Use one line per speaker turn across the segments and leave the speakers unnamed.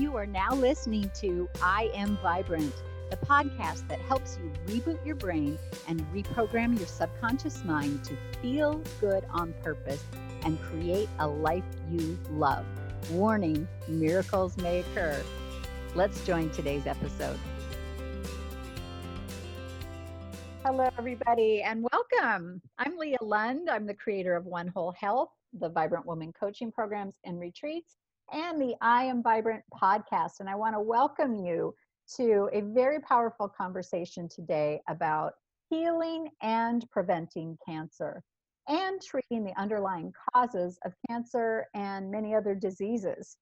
You are now listening to I Am Vibrant, the podcast that helps you reboot your brain and reprogram your subconscious mind to feel good on purpose and create a life you love. Warning miracles may occur. Let's join today's episode. Hello, everybody, and welcome. I'm Leah Lund. I'm the creator of One Whole Health, the Vibrant Woman coaching programs and retreats, and the I Am Vibrant podcast. And I want to welcome you to a very powerful conversation today about healing and preventing cancer and treating the underlying causes of cancer and many other diseases.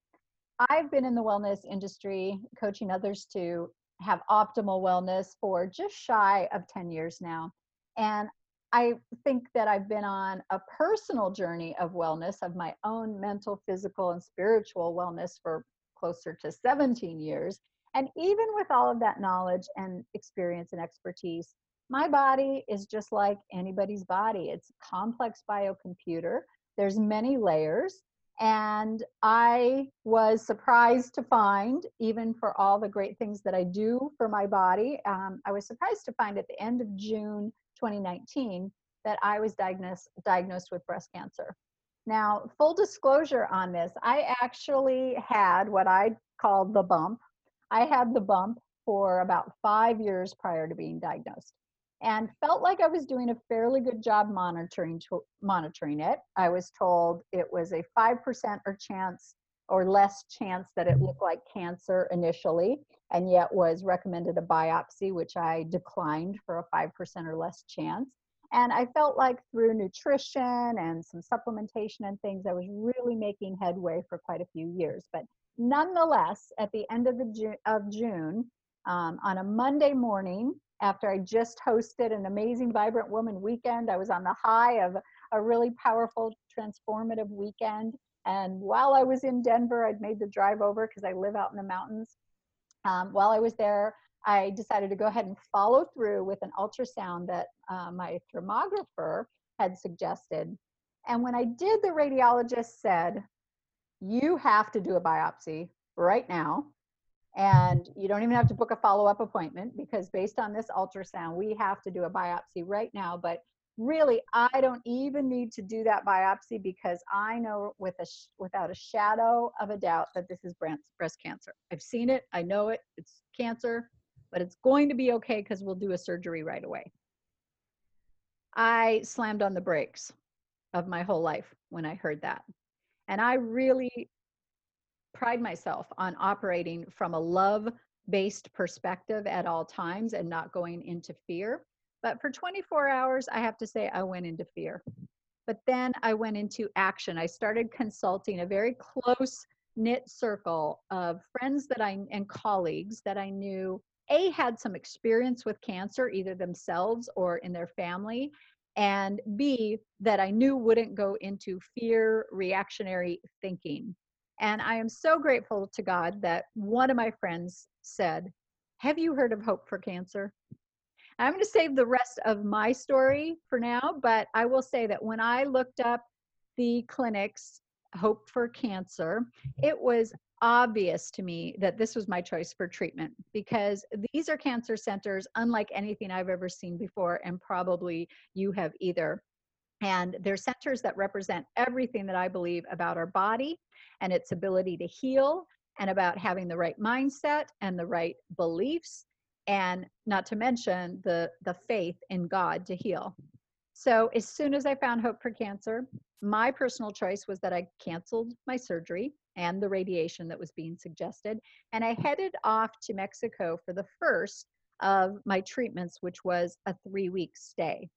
I've been in the wellness industry coaching others to have optimal wellness for just shy of 10 years now. And I think that I've been on a personal journey of wellness, of my own mental, physical, and spiritual wellness for closer to 17 years. And even with all of that knowledge and experience and expertise, my body is just like anybody's body. It's a complex biocomputer. There's many layers. And I was surprised to find, even for all the great things that I do for my body, um, I was surprised to find at the end of June 2019 that I was diagnosed, diagnosed with breast cancer. Now, full disclosure on this, I actually had what I called the bump. I had the bump for about five years prior to being diagnosed and felt like I was doing a fairly good job monitoring to, monitoring it. I was told it was a 5% or chance or less chance that it looked like cancer initially and yet was recommended a biopsy which I declined for a 5% or less chance. And I felt like through nutrition and some supplementation and things I was really making headway for quite a few years. But nonetheless, at the end of the June, of June um, on a Monday morning, after I just hosted an amazing Vibrant Woman weekend. I was on the high of a really powerful, transformative weekend. And while I was in Denver, I'd made the drive over because I live out in the mountains. Um, while I was there, I decided to go ahead and follow through with an ultrasound that uh, my thermographer had suggested. And when I did, the radiologist said, You have to do a biopsy right now and you don't even have to book a follow-up appointment because based on this ultrasound we have to do a biopsy right now but really i don't even need to do that biopsy because i know with a without a shadow of a doubt that this is breast cancer. I've seen it i know it it's cancer but it's going to be okay because we'll do a surgery right away. I slammed on the brakes of my whole life when i heard that. And i really pride myself on operating from a love based perspective at all times and not going into fear. But for 24 hours, I have to say I went into fear. But then I went into action. I started consulting a very close knit circle of friends that I and colleagues that I knew a had some experience with cancer either themselves or in their family and b that I knew wouldn't go into fear reactionary thinking and I am so grateful to God that one of my friends said, Have you heard of Hope for Cancer? I'm going to save the rest of my story for now, but I will say that when I looked up the clinics, Hope for Cancer, it was obvious to me that this was my choice for treatment because these are cancer centers unlike anything I've ever seen before, and probably you have either. And they're centers that represent everything that I believe about our body and its ability to heal, and about having the right mindset and the right beliefs, and not to mention the, the faith in God to heal. So, as soon as I found Hope for Cancer, my personal choice was that I canceled my surgery and the radiation that was being suggested, and I headed off to Mexico for the first of my treatments, which was a three week stay.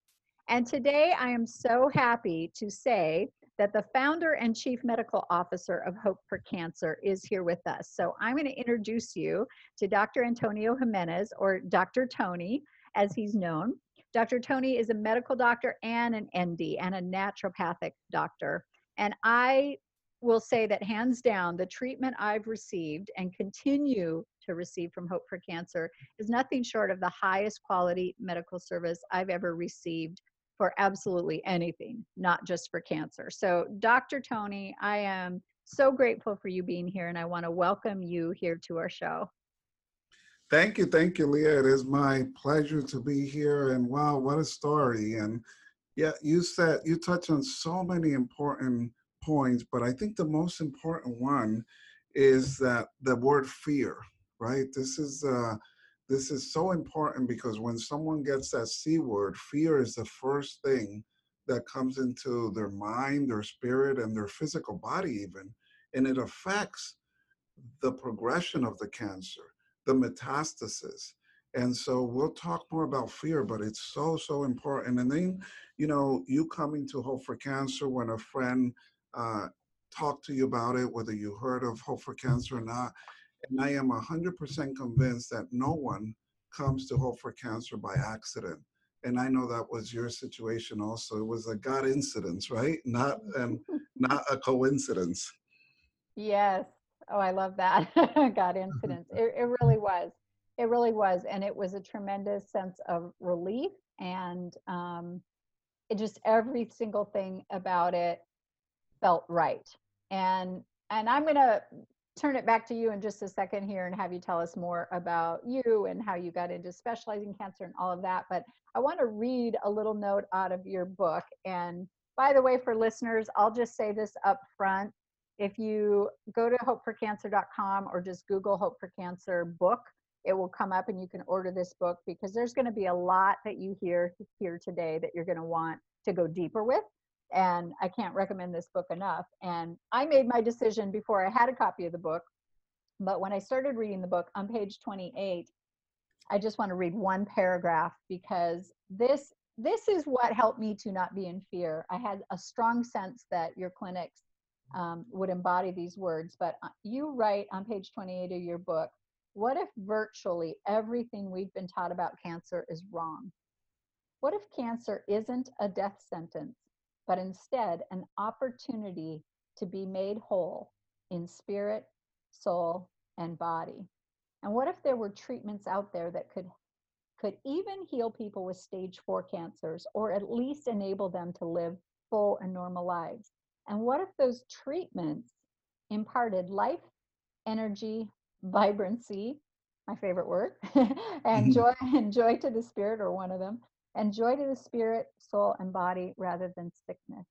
And today I am so happy to say that the founder and chief medical officer of Hope for Cancer is here with us. So I'm going to introduce you to Dr. Antonio Jimenez, or Dr. Tony, as he's known. Dr. Tony is a medical doctor and an ND and a naturopathic doctor. And I will say that hands down, the treatment I've received and continue to receive from Hope for Cancer is nothing short of the highest quality medical service I've ever received for absolutely anything, not just for cancer. So, Dr. Tony, I am so grateful for you being here, and I want to welcome you here to our show.
Thank you, thank you, Leah. It is my pleasure to be here. And wow, what a story! And yeah, you said you touched on so many important points, but I think the most important one is that the word fear, right? This is uh, this is so important because when someone gets that C word, fear is the first thing that comes into their mind, their spirit, and their physical body, even. And it affects the progression of the cancer, the metastasis. And so we'll talk more about fear, but it's so, so important. And then, you know, you coming to Hope for Cancer when a friend uh, talked to you about it, whether you heard of Hope for Cancer or not. And I am 100% convinced that no one comes to Hope for Cancer by accident and I know that was your situation also. It was a God incidence, right? Not and not a coincidence.
Yes. Oh, I love that. God incidence. It, it really was. It really was, and it was a tremendous sense of relief, and um, it just every single thing about it felt right. And and I'm gonna turn it back to you in just a second here and have you tell us more about you and how you got into specializing cancer and all of that. But I want to read a little note out of your book. And by the way, for listeners, I'll just say this up front. If you go to hopeforcancer.com or just Google Hope for Cancer book, it will come up and you can order this book because there's going to be a lot that you hear here today that you're going to want to go deeper with and I can't recommend this book enough. And I made my decision before I had a copy of the book. But when I started reading the book on page 28, I just want to read one paragraph because this this is what helped me to not be in fear. I had a strong sense that your clinics um, would embody these words, but uh, you write on page 28 of your book, what if virtually everything we've been taught about cancer is wrong? What if cancer isn't a death sentence? But instead an opportunity to be made whole in spirit, soul, and body. And what if there were treatments out there that could could even heal people with stage 4 cancers or at least enable them to live full and normal lives? And what if those treatments imparted life, energy, vibrancy, my favorite word, and mm-hmm. joy and joy to the spirit or one of them and joy to the spirit, soul, and body rather than sickness.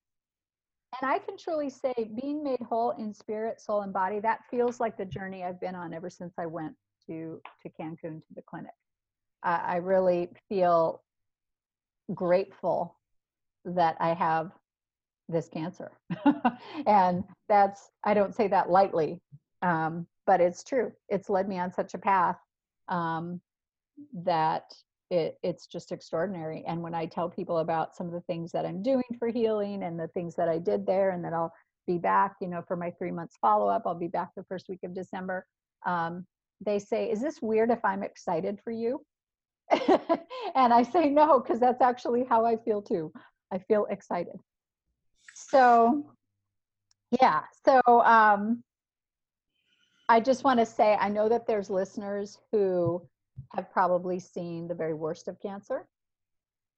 And I can truly say, being made whole in spirit, soul, and body, that feels like the journey I've been on ever since I went to, to Cancun to the clinic. Uh, I really feel grateful that I have this cancer. and that's, I don't say that lightly, um, but it's true. It's led me on such a path um, that it, it's just extraordinary. And when I tell people about some of the things that I'm doing for healing and the things that I did there, and that I'll be back, you know, for my three months follow up, I'll be back the first week of December. Um, they say, Is this weird if I'm excited for you? and I say, No, because that's actually how I feel too. I feel excited. So, yeah. So, um, I just want to say, I know that there's listeners who have probably seen the very worst of cancer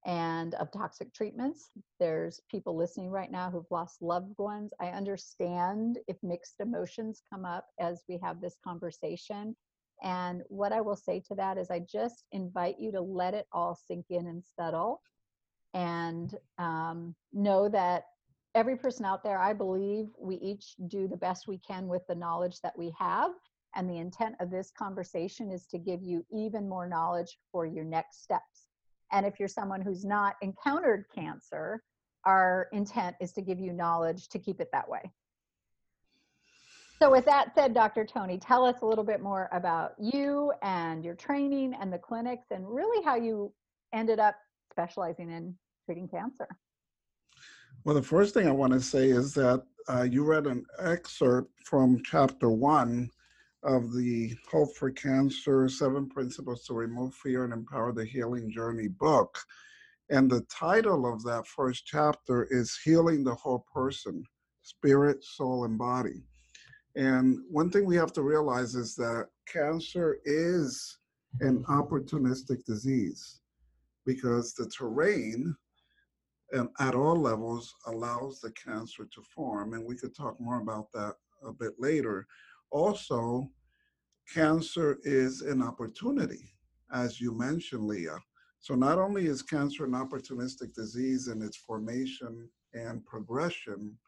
and of toxic treatments. There's people listening right now who've lost loved ones. I understand if mixed emotions come up as we have this conversation. And what I will say to that is, I just invite you to let it all sink in and settle and um, know that every person out there, I believe we each do the best we can with the knowledge that we have. And the intent of this conversation is to give you even more knowledge for your next steps. And if you're someone who's not encountered cancer, our intent is to give you knowledge to keep it that way. So, with that said, Dr. Tony, tell us a little bit more about you and your training and the clinics and really how you ended up specializing in treating cancer.
Well, the first thing I want to say is that uh, you read an excerpt from chapter one of the Hope for Cancer Seven Principles to Remove Fear and Empower the Healing Journey book. And the title of that first chapter is Healing the Whole Person Spirit, Soul, and Body. And one thing we have to realize is that cancer is an opportunistic disease because the terrain and at all levels allows the cancer to form. And we could talk more about that a bit later. Also, cancer is an opportunity, as you mentioned, Leah. So not only is cancer an opportunistic disease in its formation and progression,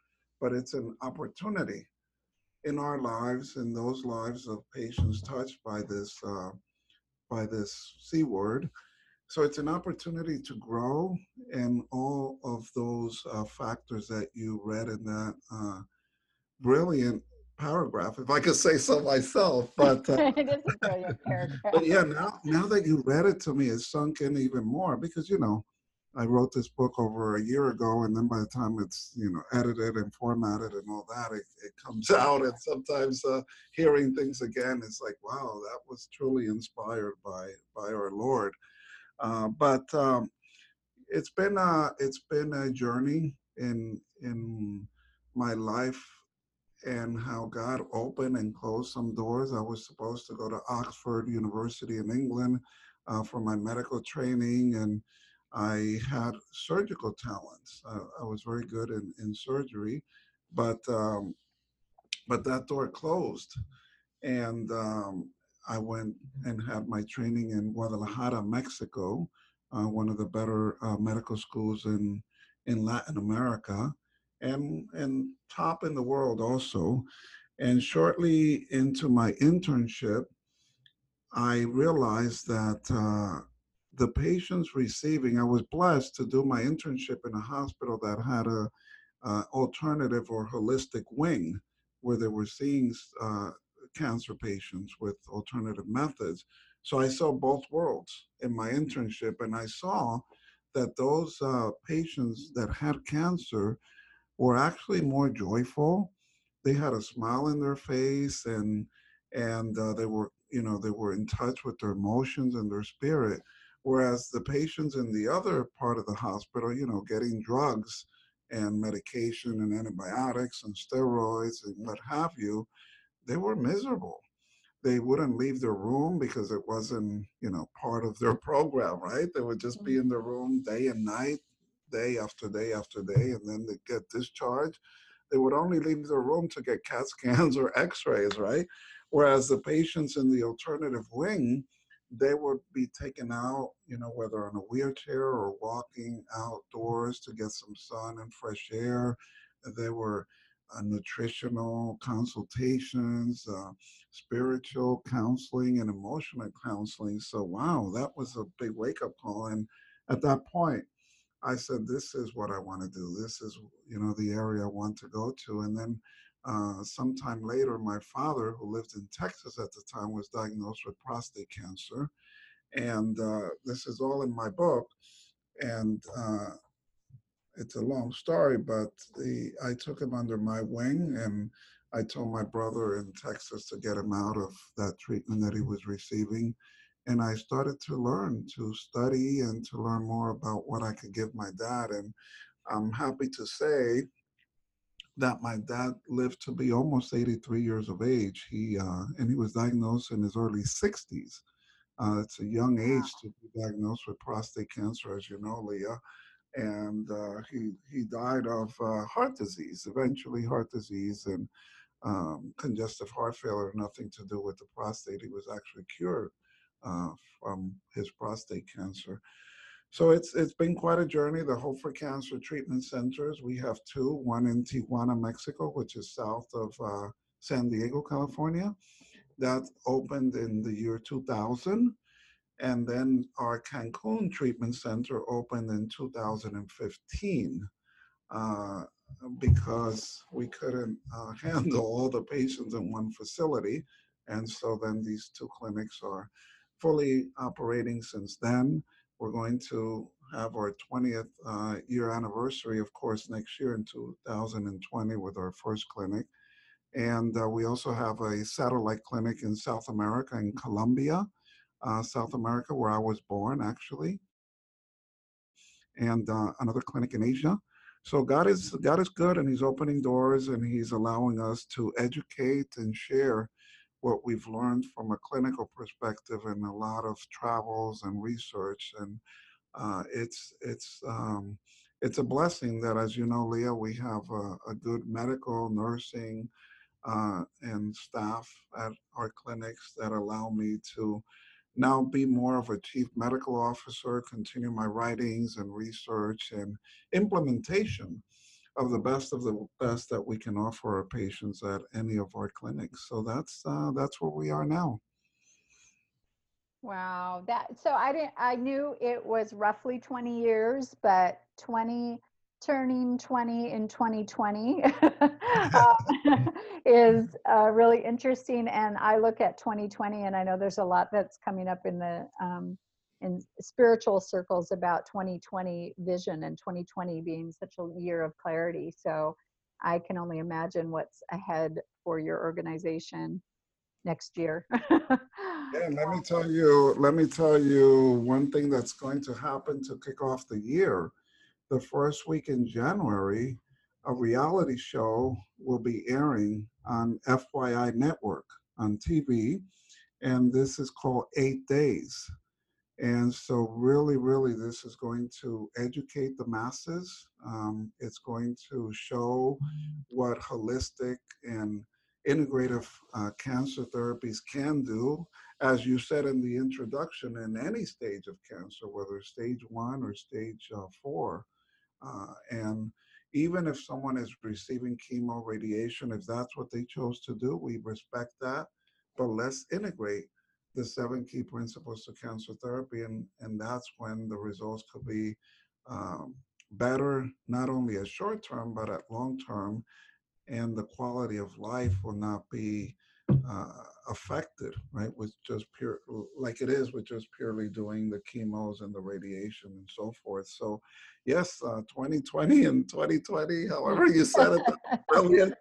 but it's an opportunity in our lives, in those lives of patients touched by this uh, by this C word. So it's an opportunity to grow, and all of those uh, factors that you read in that uh, brilliant paragraph, if I could say so myself. But
uh, it is a brilliant paragraph.
But yeah, now now that you read it to me, it's sunk in even more because you know I wrote this book over a year ago, and then by the time it's you know edited and formatted and all that, it, it comes out. And sometimes uh, hearing things again, it's like, wow, that was truly inspired by by our Lord. Uh, but um, it's been a it's been a journey in in my life and how God opened and closed some doors. I was supposed to go to Oxford University in England uh, for my medical training, and I had surgical talents. Uh, I was very good in, in surgery, but um, but that door closed, and um, I went and had my training in Guadalajara, Mexico, uh, one of the better uh, medical schools in in Latin America and and top in the world also. And shortly into my internship, I realized that uh, the patients receiving, I was blessed to do my internship in a hospital that had a uh, alternative or holistic wing where they were seeing uh, cancer patients with alternative methods. So I saw both worlds in my internship, and I saw that those uh, patients that had cancer were actually more joyful. They had a smile in their face and and uh, they were you know they were in touch with their emotions and their spirit whereas the patients in the other part of the hospital you know getting drugs and medication and antibiotics and steroids and what have you they were miserable they wouldn't leave their room because it wasn't you know part of their program right they would just be mm-hmm. in the room day and night day after day after day, and then they get discharged, they would only leave the room to get CAT scans or x-rays, right? Whereas the patients in the alternative wing, they would be taken out, you know, whether on a wheelchair or walking outdoors to get some sun and fresh air. They were uh, nutritional consultations, uh, spiritual counseling, and emotional counseling. So, wow, that was a big wake up call. And at that point, I said, this is what I want to do. This is, you know, the area I want to go to. And then uh, sometime later, my father, who lived in Texas at the time, was diagnosed with prostate cancer. And uh, this is all in my book. And uh, it's a long story, but the, I took him under my wing and I told my brother in Texas to get him out of that treatment that he was receiving and I started to learn, to study, and to learn more about what I could give my dad. And I'm happy to say that my dad lived to be almost 83 years of age. He uh, and he was diagnosed in his early 60s. Uh, it's a young age to be diagnosed with prostate cancer, as you know, Leah. And uh, he he died of uh, heart disease, eventually heart disease and um, congestive heart failure, nothing to do with the prostate. He was actually cured uh, from his prostate cancer. So it's it's been quite a journey. The Hope for Cancer treatment centers, we have two, one in Tijuana, Mexico, which is south of uh, San Diego, California. That opened in the year 2000. And then our Cancun treatment center opened in 2015 uh, because we couldn't uh, handle all the patients in one facility. And so then these two clinics are fully operating since then. We're going to have our 20th uh, year anniversary, of course, next year in 2020 with our first clinic. And uh, we also have a satellite clinic in South America, in Colombia, uh, South America, where I was born, actually, and uh, another clinic in Asia. So God is God is good, and He's opening doors, and He's allowing us to educate and share what we've learned from a clinical perspective and a lot of travels and research and uh, it's it's um, it's a blessing that as you know leah we have a, a good medical nursing uh, and staff at our clinics that allow me to now be more of a chief medical officer, continue my writings and research and implementation of the best of the best that we can offer our patients at any of our clinics. So that's uh, that's where we are now.
Wow, that so I didn't I knew it was roughly 20 years, but 20 turning 20 in 2020 uh, is uh, really interesting. And I look at 2020, and I know there's a lot that's coming up in the um, in spiritual circles about 2020 vision and 2020 being such a year of clarity. So I can only imagine what's ahead for your organization next year.
yeah, let me tell you, let me tell you one thing that's going to happen to kick off the year. The first week in January, a reality show will be airing on FYI Network on TV, and this is called Eight Days. And so, really, really, this is going to educate the masses. Um, it's going to show what holistic and integrative uh, cancer therapies can do. As you said in the introduction, in any stage of cancer, whether stage one or stage uh, four. Uh, and even if someone is receiving chemo radiation, if that's what they chose to do, we respect that. But let's integrate the seven key principles to cancer therapy, and, and that's when the results could be um, better, not only at short term, but at long term, and the quality of life will not be uh, affected, right? With just pure, like it is with just purely doing the chemos and the radiation and so forth. So, yes, uh, 2020 and 2020, however you said it, brilliant.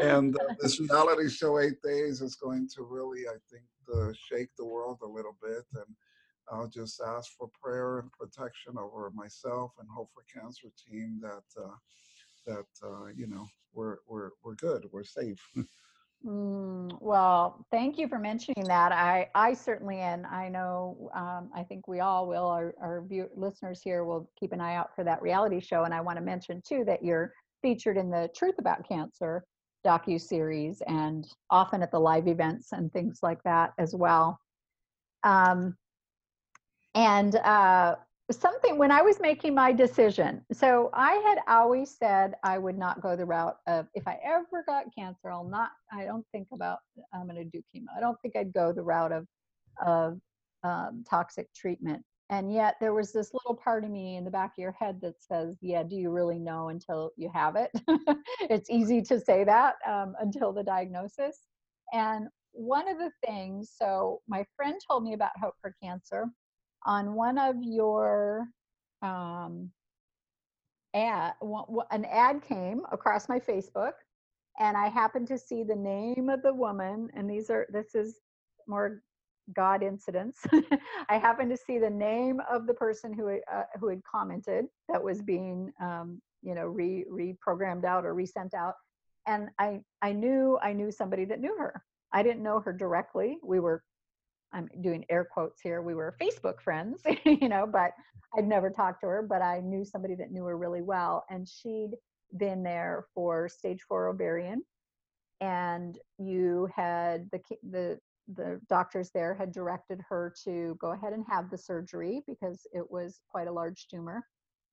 And uh, this reality show, Eight Days, is going to really, I think, uh, shake the world a little bit. And I'll just ask for prayer and protection over myself and Hope for Cancer team that uh, that uh, you know we're we're we're good, we're safe.
Mm, well, thank you for mentioning that. I, I certainly, and I know, um, I think we all will, our, our view, listeners here will keep an eye out for that reality show. And I want to mention too that you're featured in the Truth About Cancer docu series and often at the live events and things like that as well. Um, and uh, something when I was making my decision. So I had always said I would not go the route of if I ever got cancer, I'll not. I don't think about I'm going to do chemo. I don't think I'd go the route of of um, toxic treatment. And yet there was this little part of me in the back of your head that says, "Yeah, do you really know until you have it?" it's easy to say that um, until the diagnosis. And one of the things, so my friend told me about Hope for Cancer on one of your um, ad, an ad came across my Facebook, and I happened to see the name of the woman, and these are this is more God incidents. I happened to see the name of the person who uh, who had commented that was being um, you know re reprogrammed out or resent out, and I I knew I knew somebody that knew her. I didn't know her directly. We were I'm doing air quotes here. We were Facebook friends, you know, but I'd never talked to her, but I knew somebody that knew her really well. And she'd been there for stage four ovarian. And you had the, the, the doctors there had directed her to go ahead and have the surgery because it was quite a large tumor.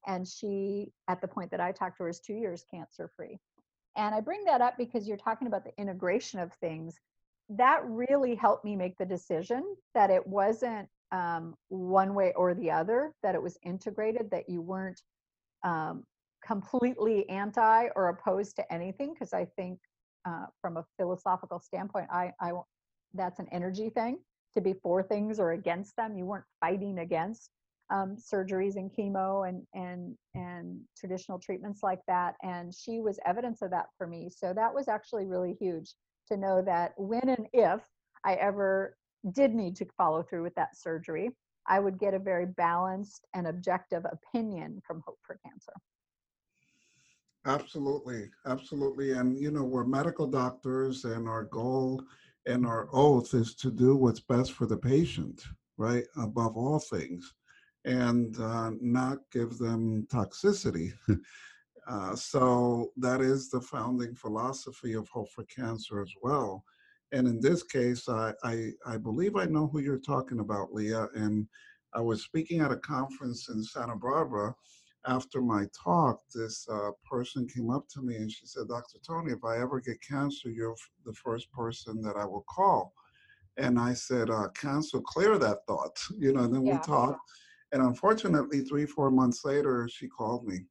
And she, at the point that I talked to her, is two years cancer free. And I bring that up because you're talking about the integration of things that really helped me make the decision that it wasn't um, one way or the other, that it was integrated, that you weren't um, completely anti or opposed to anything. Because I think, uh, from a philosophical standpoint, I, I that's an energy thing to be for things or against them. You weren't fighting against um, surgeries and chemo and and and traditional treatments like that. And she was evidence of that for me. So that was actually really huge to know that when and if I ever did need to follow through with that surgery, I would get a very balanced and objective opinion from Hope for Cancer.
Absolutely, absolutely. And, you know, we're medical doctors, and our goal and our oath is to do what's best for the patient, right? Above all things, and uh, not give them toxicity. Uh, so that is the founding philosophy of Hope for Cancer as well. And in this case, I, I, I believe I know who you're talking about, Leah. And I was speaking at a conference in Santa Barbara. After my talk, this uh, person came up to me and she said, Dr. Tony, if I ever get cancer, you're the first person that I will call. And I said, uh, cancel, clear that thought, you know, and then yeah. we talked. And unfortunately, three, four months later, she called me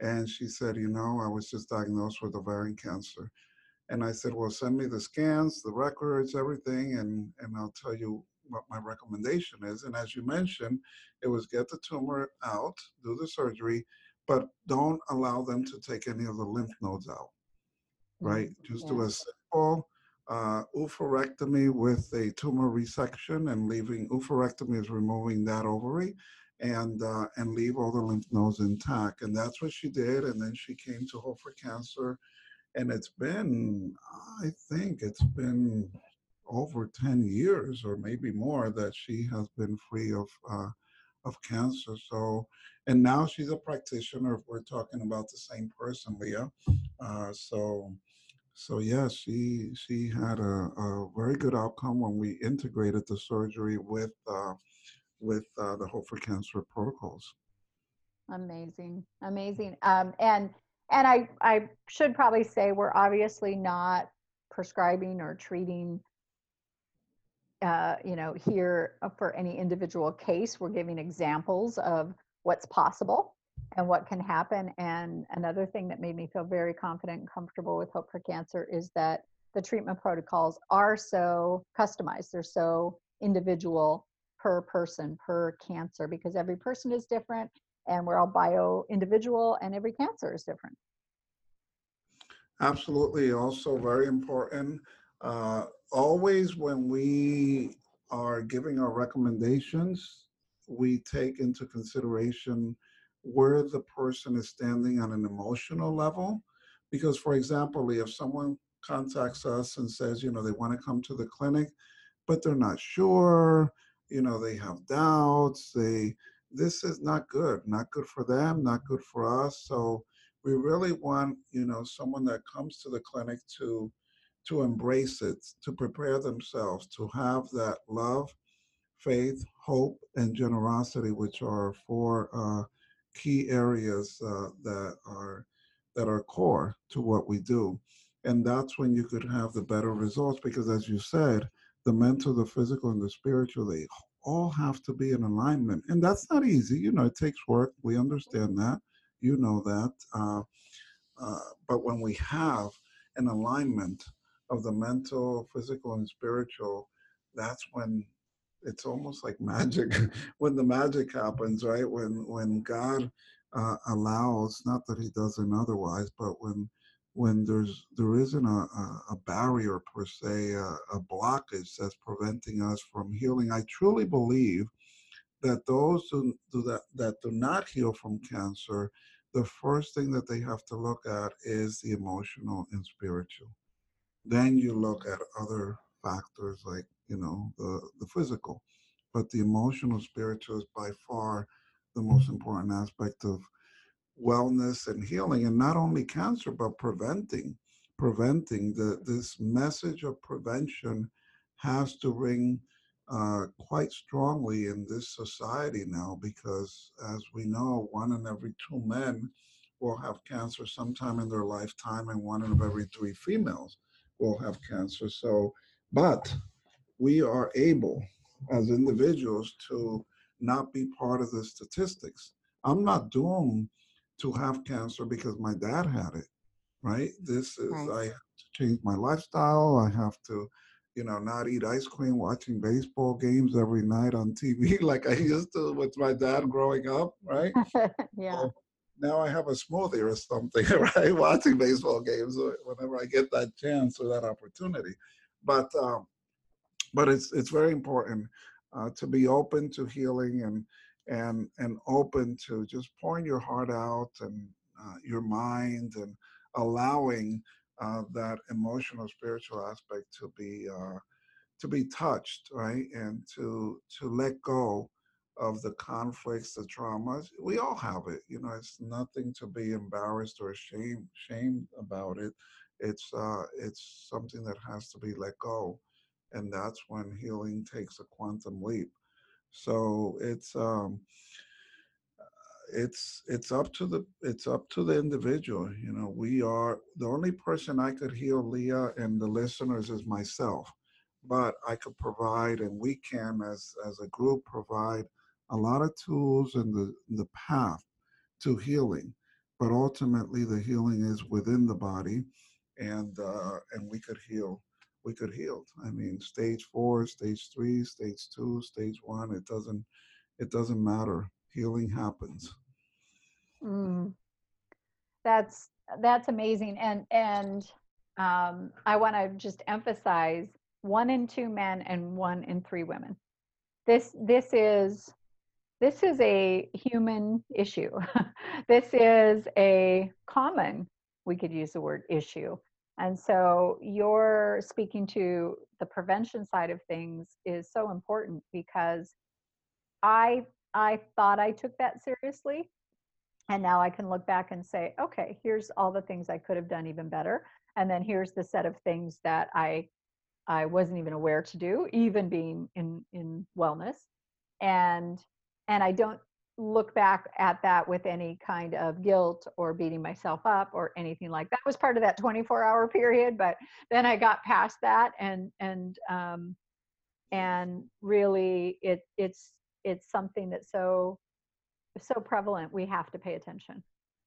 and she said, you know, I was just diagnosed with ovarian cancer. And I said, well, send me the scans, the records, everything, and, and I'll tell you what my recommendation is. And as you mentioned, it was get the tumor out, do the surgery, but don't allow them to take any of the lymph nodes out, right? Mm-hmm. Just yeah. do a simple uh, oophorectomy with a tumor resection and leaving, oophorectomy is removing that ovary and uh, and leave all the lymph nodes intact. And that's what she did. And then she came to Hope for Cancer. And it's been, I think it's been over 10 years or maybe more that she has been free of uh, of cancer. So, and now she's a practitioner. If we're talking about the same person, Leah. Uh, so, so yes, she she had a, a, very good outcome when we integrated the surgery with uh, with uh, the Hope for Cancer protocols.
Amazing, amazing. Um, and and I I should probably say we're obviously not prescribing or treating. Uh, you know, here uh, for any individual case, we're giving examples of what's possible and what can happen. And another thing that made me feel very confident and comfortable with Hope for Cancer is that the treatment protocols are so customized. They're so individual per person, per cancer, because every person is different and we're all bio individual and every cancer is different.
Absolutely. Also, very important. Uh, always, when we are giving our recommendations, we take into consideration where the person is standing on an emotional level. Because, for example, if someone contacts us and says, you know, they want to come to the clinic, but they're not sure, you know they have doubts they this is not good not good for them not good for us so we really want you know someone that comes to the clinic to to embrace it to prepare themselves to have that love faith hope and generosity which are four uh, key areas uh, that are that are core to what we do and that's when you could have the better results because as you said the mental, the physical, and the spiritual, they all have to be in alignment. And that's not easy. You know, it takes work. We understand that. You know that. Uh, uh, but when we have an alignment of the mental, physical, and spiritual, that's when it's almost like magic. when the magic happens, right? When when God uh, allows, not that He doesn't otherwise, but when when there's there isn't a, a, a barrier per se, a, a, blockage that's preventing us from healing. I truly believe that those who do that that do not heal from cancer, the first thing that they have to look at is the emotional and spiritual. Then you look at other factors like you know the the physical, but the emotional spiritual is by far the most important aspect of wellness and healing and not only cancer but preventing preventing. The this message of prevention has to ring uh, quite strongly in this society now because as we know one in every two men will have cancer sometime in their lifetime and one in every three females will have cancer so but we are able as individuals to not be part of the statistics i'm not doomed to have cancer because my dad had it, right? This is, right. I have to change my lifestyle. I have to, you know, not eat ice cream, watching baseball games every night on TV like I used to with my dad growing up, right?
yeah. So
now I have a smoothie or something, right? Watching baseball games whenever I get that chance or that opportunity. But, um, but it's it's very important uh, to be open to healing and and and open to just pouring your heart out and uh, your mind and allowing uh, that emotional spiritual aspect to be uh, to be touched right and to to let go of the conflicts, the traumas. We all have it. You know, it's nothing to be embarrassed or ashamed shamed about it. It's uh, it's something that has to be let go, and that's when healing takes a quantum leap. So it's um, it's it's up to the it's up to the individual. You know, we are the only person I could heal, Leah, and the listeners is myself. But I could provide, and we can, as as a group, provide a lot of tools and the the path to healing. But ultimately, the healing is within the body, and uh, and we could heal. We could heal. I mean, stage four, stage three, stage two, stage one. It doesn't it doesn't matter healing happens.
Mm. That's that's amazing, and and um, I want to just emphasize one in two men and one in three women. This this is this is a human issue. this is a common, we could use the word issue. And so your speaking to the prevention side of things is so important because I I thought I took that seriously. And now I can look back and say, okay, here's all the things I could have done even better. And then here's the set of things that I I wasn't even aware to do, even being in in wellness. And and I don't look back at that with any kind of guilt or beating myself up or anything like that. was part of that 24 hour period, but then I got past that and and um and really it it's it's something that's so so prevalent we have to pay attention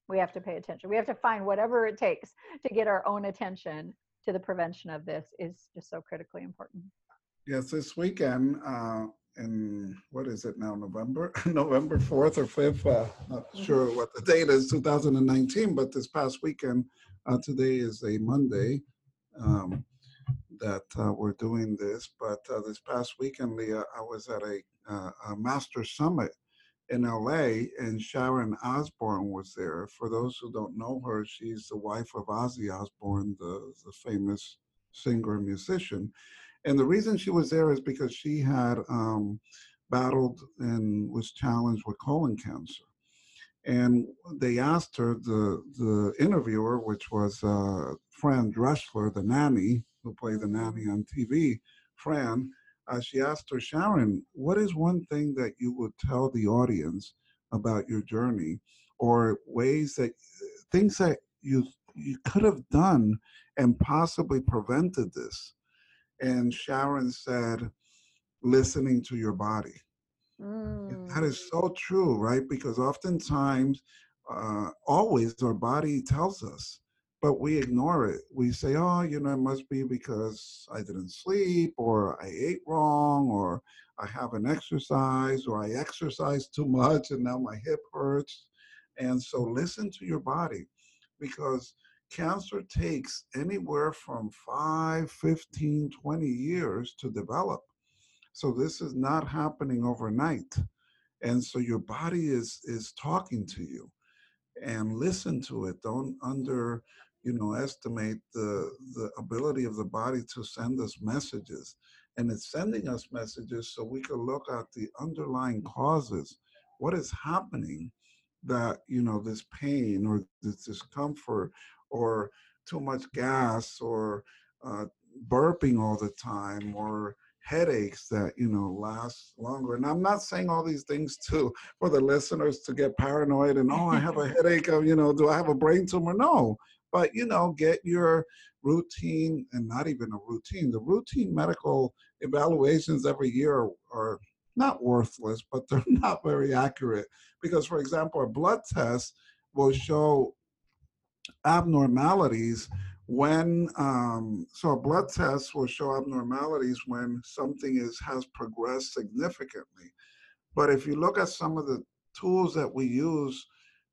we have to pay attention we have to find whatever it takes to get our own attention to the prevention of this is just so critically important
yes this weekend uh in what is it now november november 4th or 5th uh, not mm-hmm. sure what the date is 2019 but this past weekend uh, today is a monday um, that uh, we're doing this. But uh, this past weekend, Leah, I was at a, uh, a Master Summit in LA, and Sharon Osbourne was there. For those who don't know her, she's the wife of Ozzy Osbourne, the, the famous singer and musician. And the reason she was there is because she had um, battled and was challenged with colon cancer. And they asked her, the, the interviewer, which was uh, Fran Drescher, the nanny, who played the nanny on TV, Fran, uh, she asked her, Sharon, what is one thing that you would tell the audience about your journey or ways that things that you you could have done and possibly prevented this? And Sharon said, listening to your body. Mm. That is mm. so true, right? Because oftentimes, uh, always our body tells us but we ignore it. We say, oh, you know, it must be because I didn't sleep or I ate wrong or I haven't exercised or I exercised too much and now my hip hurts. And so listen to your body because cancer takes anywhere from 5, 15, 20 years to develop. So this is not happening overnight. And so your body is is talking to you and listen to it. Don't under you know, estimate the, the ability of the body to send us messages. And it's sending us messages so we can look at the underlying causes. What is happening that, you know, this pain or this discomfort or too much gas or uh, burping all the time or headaches that you know last longer. And i'm not saying all these things to for the listeners to get paranoid and oh i have a headache of you know do i have a brain tumor? No. But you know get your routine and not even a routine the routine medical evaluations every year are not worthless but they're not very accurate. Because for example a blood test will show abnormalities when um, so a blood test will show abnormalities when something is has progressed significantly but if you look at some of the tools that we use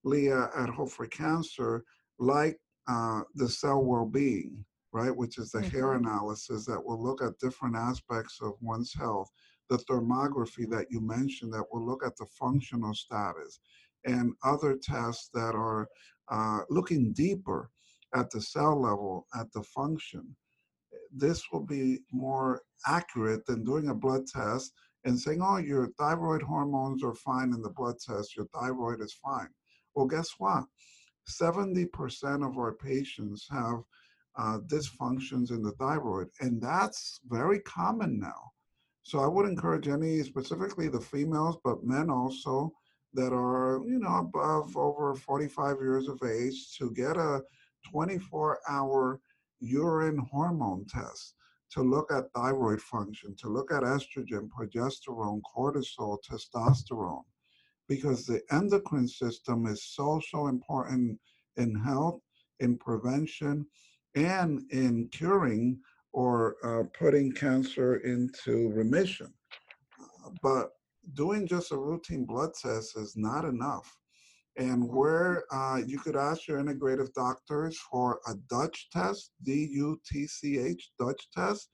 leah at hope for cancer like uh, the cell well-being, right, which is the mm-hmm. hair analysis that will look at different aspects of one's health, the thermography that you mentioned that will look at the functional status, and other tests that are uh, looking deeper at the cell level, at the function. This will be more accurate than doing a blood test and saying, oh, your thyroid hormones are fine in the blood test, your thyroid is fine. Well, guess what? 70% of our patients have uh, dysfunctions in the thyroid, and that's very common now. So I would encourage any, specifically the females, but men also, that are, you know, above over 45 years of age to get a 24 hour urine hormone test to look at thyroid function, to look at estrogen, progesterone, cortisol, testosterone, because the endocrine system is so, so important in health, in prevention, and in curing or uh, putting cancer into remission. Uh, but doing just a routine blood test is not enough. And where uh, you could ask your integrative doctors for a Dutch test, D U T C H, Dutch test,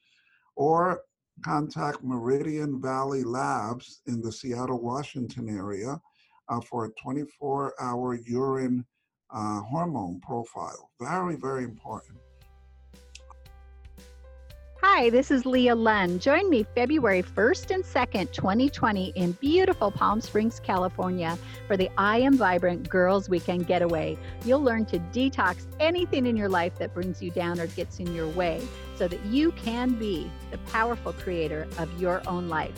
or contact Meridian Valley Labs in the Seattle, Washington area uh, for a 24 hour urine uh, hormone profile. Very, very important.
Hi, this is Leah Lund. Join me February 1st and 2nd, 2020, in beautiful Palm Springs, California, for the I Am Vibrant Girls Weekend Getaway. You'll learn to detox anything in your life that brings you down or gets in your way so that you can be the powerful creator of your own life.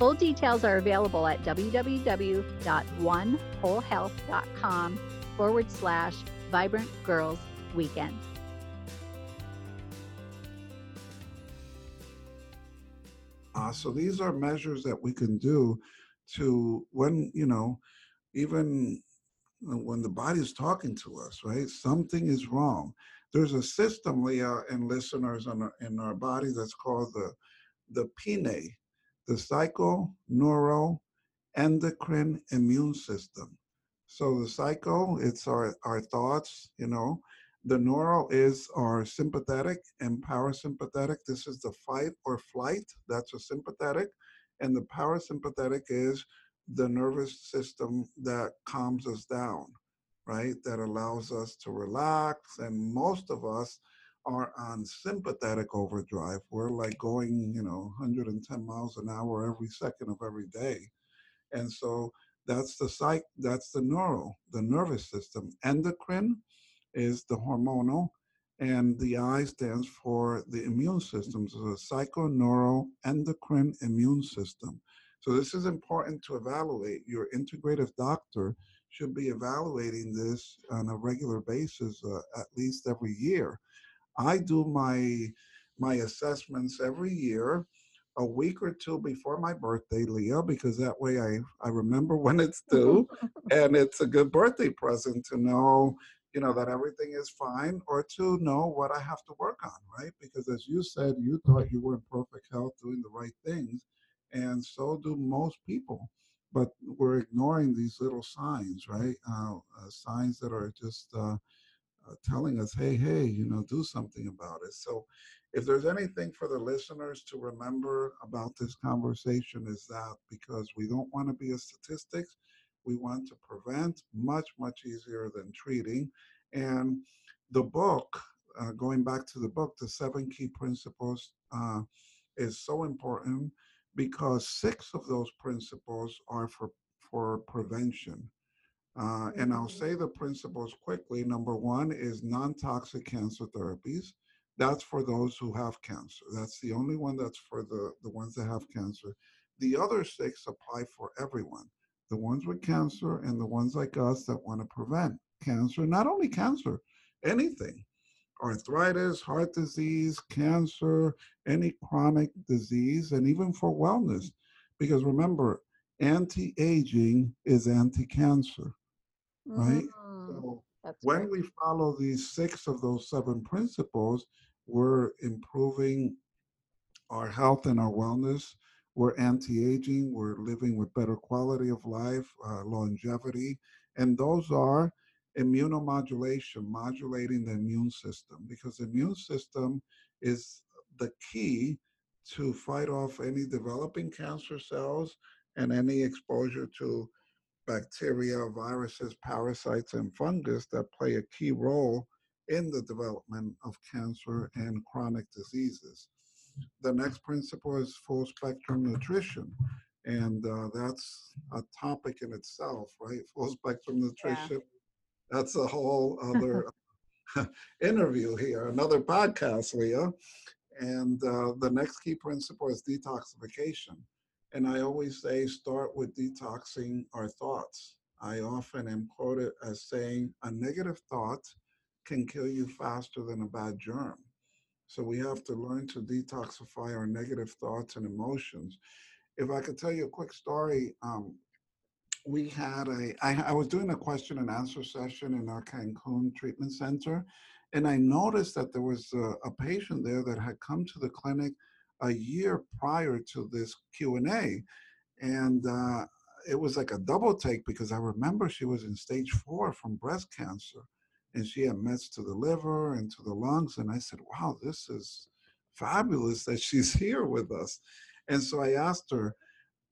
Full details are available at www.onewholehealth.com forward slash vibrant girls weekend.
Uh, so these are measures that we can do to when, you know, even when the body is talking to us, right? Something is wrong. There's a system, Leah, and listeners in our, in our body that's called the the PNE, the psycho neuro endocrine immune system. So the psycho, it's our, our thoughts, you know, the neural is our sympathetic and parasympathetic. This is the fight or flight. That's a sympathetic. And the parasympathetic is the nervous system that calms us down, right? That allows us to relax. And most of us are on sympathetic overdrive. We're like going, you know, 110 miles an hour every second of every day. And so that's the psych, that's the neural, the nervous system. Endocrine is the hormonal, and the I stands for the immune system, so the psychoneuroendocrine immune system. So this is important to evaluate. Your integrative doctor should be evaluating this on a regular basis, uh, at least every year. I do my my assessments every year, a week or two before my birthday, Leah, because that way I, I remember when it's due. and it's a good birthday present to know you know, that everything is fine, or to know what I have to work on, right? Because as you said, you thought you were in perfect health, doing the right things, and so do most people. But we're ignoring these little signs, right? Uh, uh, signs that are just uh, uh telling us, hey, hey, you know, do something about it. So, if there's anything for the listeners to remember about this conversation, is that because we don't want to be a statistics, we want to prevent much, much easier than treating. And the book, uh, going back to the book, the seven key principles uh, is so important because six of those principles are for, for prevention. Uh, and I'll mm-hmm. say the principles quickly. Number one is non toxic cancer therapies. That's for those who have cancer. That's the only one that's for the, the ones that have cancer. The other six apply for everyone the ones with cancer and the ones like us that want to prevent cancer, not only cancer, anything arthritis, heart disease, cancer, any chronic disease, and even for wellness. Because remember, anti aging is anti cancer, right? Mm, so when right. we follow these six of those seven principles, we're improving our health and our wellness we're anti-aging, we're living with better quality of life, uh, longevity, and those are immunomodulation, modulating the immune system, because the immune system is the key to fight off any developing cancer cells and any exposure to bacteria, viruses, parasites, and fungus that play a key role in the development of cancer and chronic diseases. The next principle is full spectrum nutrition. And uh, that's a topic in itself, right? Full spectrum nutrition. Yeah. That's a whole other interview here, another podcast, Leah. And uh, the next key principle is detoxification. And I always say start with detoxing our thoughts. I often am quoted as saying, a negative thought can kill you faster than a bad germ. So we have to learn to detoxify our negative thoughts and emotions. If I could tell you a quick story, um, we had a. I, I was doing a question and answer session in our Cancun treatment center, and I noticed that there was a, a patient there that had come to the clinic a year prior to this Q&A. And uh, it was like a double take because I remember she was in stage four from breast cancer and she had mets to the liver and to the lungs. And I said, wow, this is fabulous that she's here with us. And so I asked her,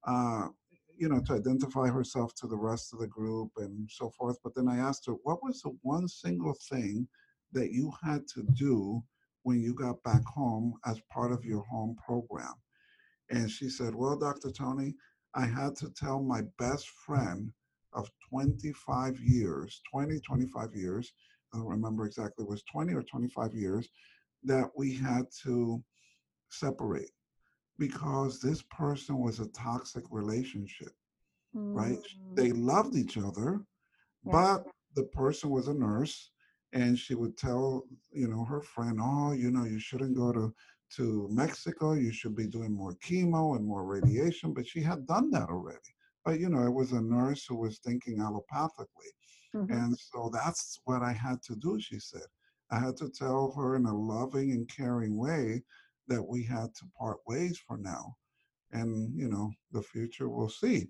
uh, you know, to identify herself to the rest of the group and so forth. But then I asked her, what was the one single thing that you had to do when you got back home as part of your home program? And she said, well, Dr. Tony, I had to tell my best friend of 25 years, 20, 25 years, I don't remember exactly, it was 20 or 25 years, that we had to separate because this person was a toxic relationship, mm. right? They loved each other, yeah. but the person was a nurse and she would tell, you know, her friend, oh, you know, you shouldn't go to to Mexico, you should be doing more chemo and more radiation, but she had done that already. But you know, it was a nurse who was thinking allopathically. Mm-hmm. And so that's what I had to do, she said. I had to tell her in a loving and caring way that we had to part ways for now. And, you know, the future we'll see.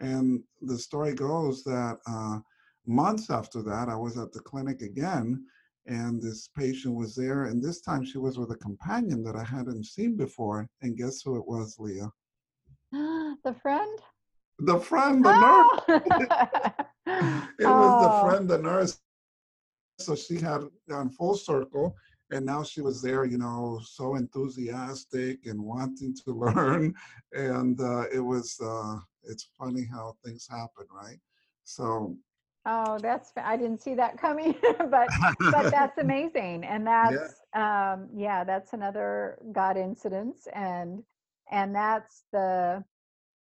And the story goes that uh, months after that, I was at the clinic again, and this patient was there. And this time she was with a companion that I hadn't seen before. And guess who it was, Leah?
the friend?
The friend, the oh! nurse. it was the oh. friend, the nurse. So she had gone full circle, and now she was there, you know, so enthusiastic and wanting to learn. And uh, it was, uh, it's funny how things happen, right? So.
Oh, that's I didn't see that coming, but but that's amazing, and that's yeah. um, yeah, that's another God incidence, and and that's the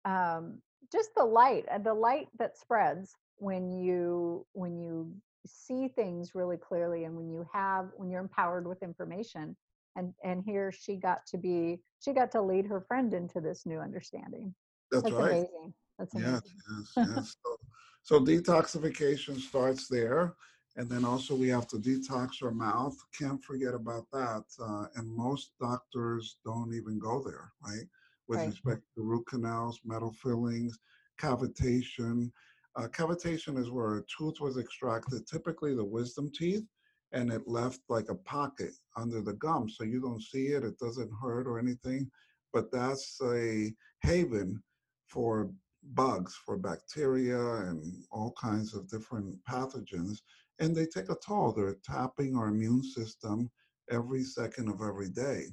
um, just the light, and the light that spreads when you when you see things really clearly and when you have when you're empowered with information and and here she got to be she got to lead her friend into this new understanding.
That's, that's right. amazing. That's amazing. yes yes, yes. so, so detoxification starts there and then also we have to detox our mouth. Can't forget about that uh, and most doctors don't even go there right with right. respect to root canals metal fillings cavitation uh, cavitation is where a tooth was extracted, typically the wisdom teeth, and it left like a pocket under the gum. So you don't see it, it doesn't hurt or anything, but that's a haven for bugs, for bacteria and all kinds of different pathogens. And they take a toll. They're tapping our immune system every second of every day.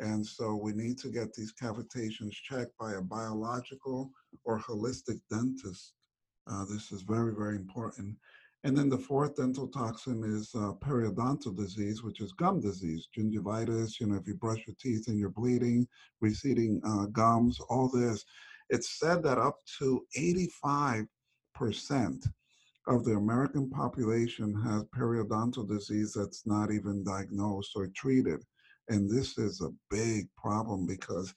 And so we need to get these cavitations checked by a biological or holistic dentist uh, this is very, very important. And then the fourth dental toxin is uh, periodontal disease, which is gum disease, gingivitis. You know, if you brush your teeth and you're bleeding, receding uh, gums, all this. It's said that up to 85% of the American population has periodontal disease that's not even diagnosed or treated. And this is a big problem because,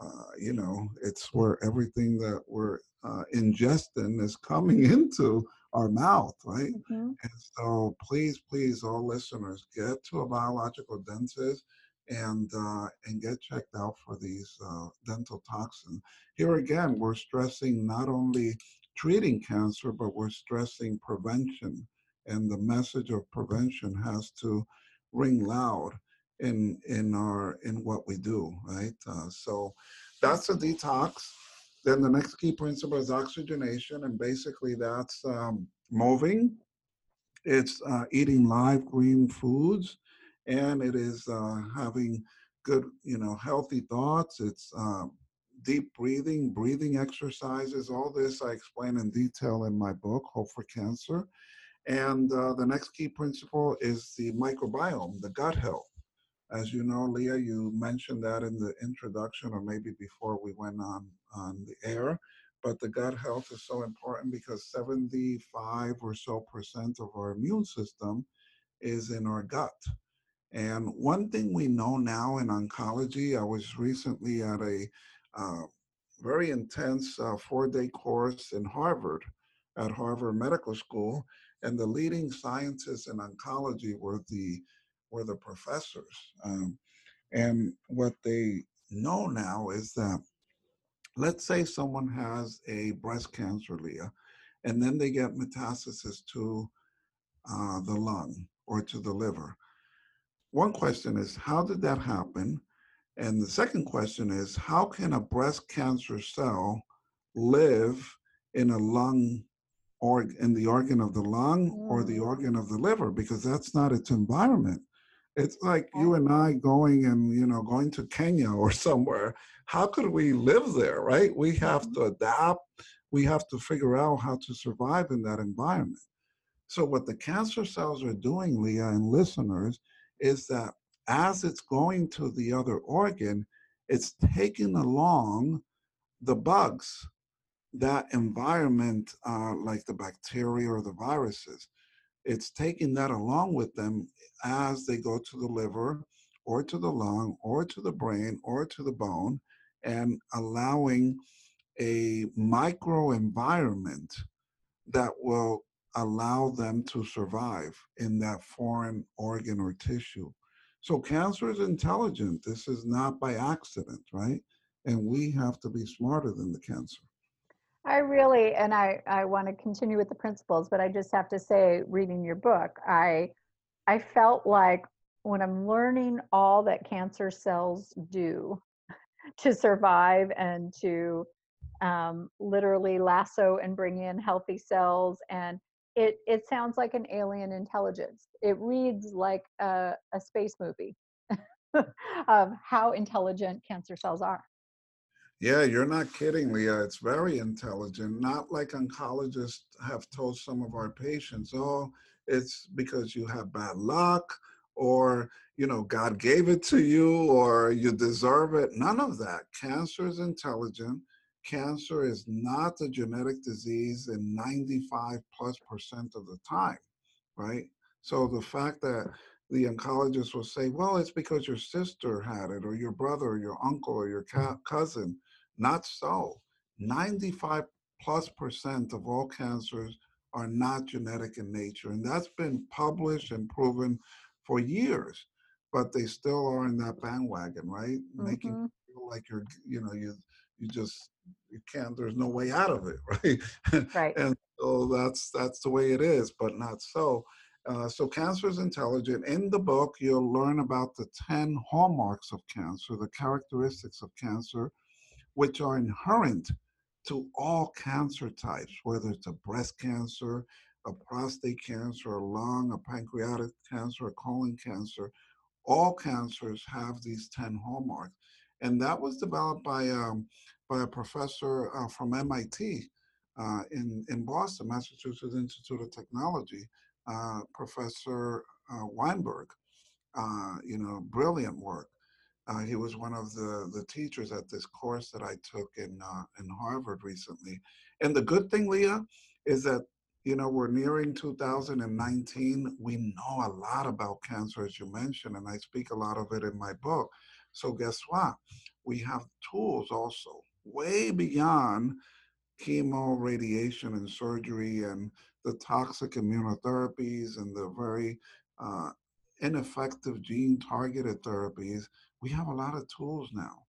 uh, you know, it's where everything that we're uh, ingesting is coming into our mouth, right? Mm-hmm. And so please, please, all listeners, get to a biological dentist and uh, and get checked out for these uh, dental toxins. Here again, we're stressing not only treating cancer, but we're stressing prevention, and the message of prevention has to ring loud in in our in what we do, right? Uh, so that's a detox. Then the next key principle is oxygenation, and basically that's um, moving. It's uh, eating live green foods, and it is uh, having good, you know, healthy thoughts. It's uh, deep breathing, breathing exercises, all this I explain in detail in my book, Hope for Cancer. And uh, the next key principle is the microbiome, the gut health. As you know, Leah, you mentioned that in the introduction or maybe before we went on, on the air. But the gut health is so important because 75 or so percent of our immune system is in our gut. And one thing we know now in oncology, I was recently at a uh, very intense uh, four day course in Harvard, at Harvard Medical School, and the leading scientists in oncology were the were the professors. Um, and what they know now is that, let's say someone has a breast cancer, Leah, and then they get metastasis to uh, the lung or to the liver. One question is, how did that happen? And the second question is, how can a breast cancer cell live in a lung or in the organ of the lung or the mm. organ of the liver? Because that's not its environment. It's like you and I going and you know going to Kenya or somewhere. How could we live there, right? We have mm-hmm. to adapt. We have to figure out how to survive in that environment. So what the cancer cells are doing, Leah and listeners, is that as it's going to the other organ, it's taking along the bugs, that environment, uh, like the bacteria or the viruses. It's taking that along with them as they go to the liver or to the lung or to the brain or to the bone and allowing a microenvironment that will allow them to survive in that foreign organ or tissue. So cancer is intelligent. This is not by accident, right? And we have to be smarter than the cancer.
I really, and I, I want to continue with the principles, but I just have to say, reading your book, I, I felt like when I'm learning all that cancer cells do to survive and to um, literally lasso and bring in healthy cells and it it sounds like an alien intelligence. It reads like a, a space movie of how intelligent cancer cells are.
Yeah, you're not kidding, Leah. It's very intelligent. Not like oncologists have told some of our patients, oh, it's because you have bad luck or you know god gave it to you or you deserve it none of that cancer is intelligent cancer is not a genetic disease in 95 plus percent of the time, right? So the fact that the oncologist will say, well, it's because your sister had it, or your brother, or your uncle, or your cousin. Not so. 95 plus percent of all cancers are not genetic in nature. And that's been published and proven for years, but they still are in that bandwagon, right? Mm-hmm. Making feel like you're, you know, you you just you can't there's no way out of it
right right
and so that's that's the way it is but not so uh, so cancer is intelligent in the book you'll learn about the 10 hallmarks of cancer the characteristics of cancer which are inherent to all cancer types whether it's a breast cancer a prostate cancer a lung a pancreatic cancer a colon cancer all cancers have these 10 hallmarks and that was developed by um, by a professor uh, from MIT uh, in in Boston, Massachusetts Institute of Technology, uh, Professor uh, Weinberg. Uh, you know, brilliant work. Uh, he was one of the the teachers at this course that I took in in Harvard recently. And the good thing, Leah, is that you know we're nearing 2019 we know a lot about cancer as you mentioned and i speak a lot of it in my book so guess what? We have tools also way beyond chemo, radiation, and surgery, and the toxic immunotherapies and the very uh, ineffective gene targeted therapies. We have a lot of tools now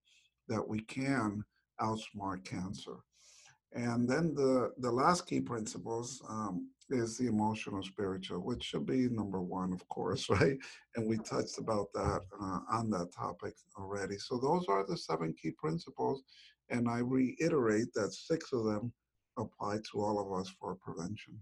that we can outsmart cancer. And then the, the last key principles um, is the emotional spiritual, which should be number one, of course, right? And we touched about that uh, on that topic already. So those are the seven key principles. And I reiterate that six of them apply to all of us for prevention.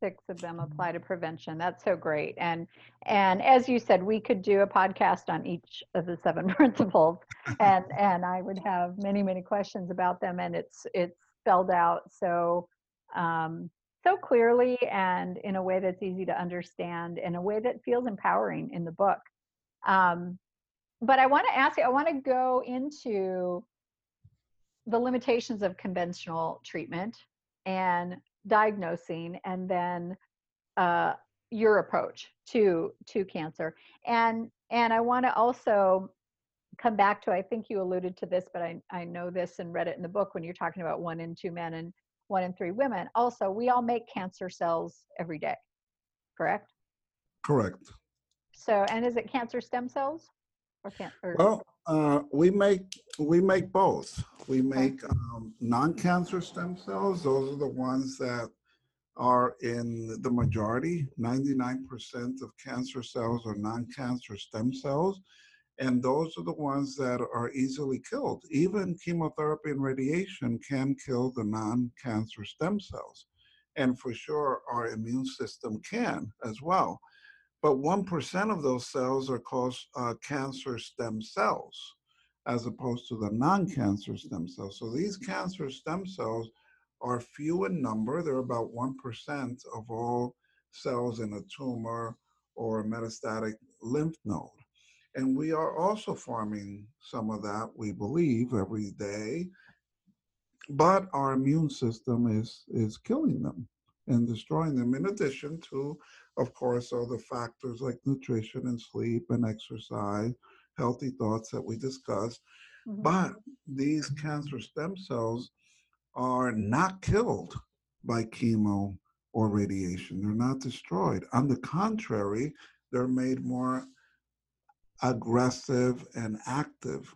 Six of them apply to prevention. That's so great. And and as you said, we could do a podcast on each of the seven principles, and and I would have many many questions about them. And it's it's spelled out so um, so clearly and in a way that's easy to understand, in a way that feels empowering in the book. Um, but I want to ask you. I want to go into the limitations of conventional treatment and diagnosing and then uh, your approach to to cancer. And and i want to also come back to i think you alluded to this but I, I know this and read it in the book when you're talking about one in two men and one in three women. Also we all make cancer cells every day correct?
Correct.
So and is it cancer stem cells or cancer
well uh, we make we make both. We make um, non-cancer stem cells. Those are the ones that are in the majority. 99% of cancer cells are non-cancer stem cells, and those are the ones that are easily killed. Even chemotherapy and radiation can kill the non-cancer stem cells, and for sure our immune system can as well but 1% of those cells are called uh, cancer stem cells as opposed to the non-cancer stem cells. So these cancer stem cells are few in number. They're about 1% of all cells in a tumor or a metastatic lymph node. And we are also farming some of that, we believe, every day. But our immune system is, is killing them and destroying them, in addition to of course, are the factors like nutrition and sleep and exercise, healthy thoughts that we discussed. Mm-hmm. But these cancer stem cells are not killed by chemo or radiation. They're not destroyed. On the contrary, they're made more aggressive and active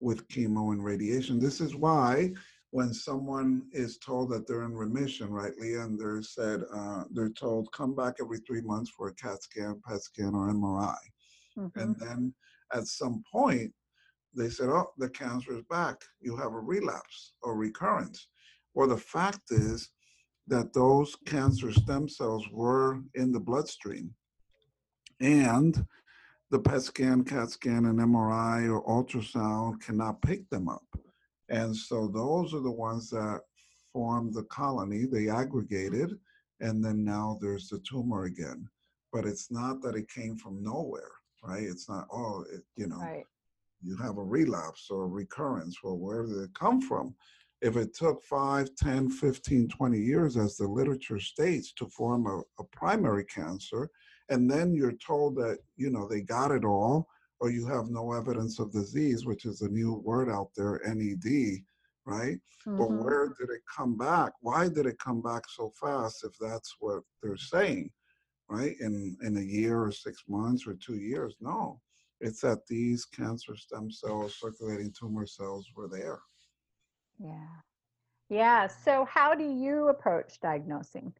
with chemo and radiation. This is why when someone is told that they're in remission, right, Leah, and they're said uh, they're told come back every three months for a CAT scan, PET scan, or MRI, mm-hmm. and then at some point they said, oh, the cancer is back. You have a relapse or recurrence. Well, the fact is that those cancer stem cells were in the bloodstream, and the PET scan, CAT scan, and MRI or ultrasound cannot pick them up. And so those are the ones that formed the colony, they aggregated, and then now there's the tumor again. But it's not that it came from nowhere, right? It's not, oh, it, you know, right. you have a relapse or a recurrence. Well, where did it come from? If it took 5, 10, 15, 20 years, as the literature states, to form a, a primary cancer, and then you're told that, you know, they got it all, or you have no evidence of disease, which is a new word out there, NED, right? Mm-hmm. But where did it come back? Why did it come back so fast if that's what they're saying, right? In in a year or six months or two years? No. It's that these cancer stem cells, circulating tumor cells were there.
Yeah. Yeah. So how do you approach diagnosing?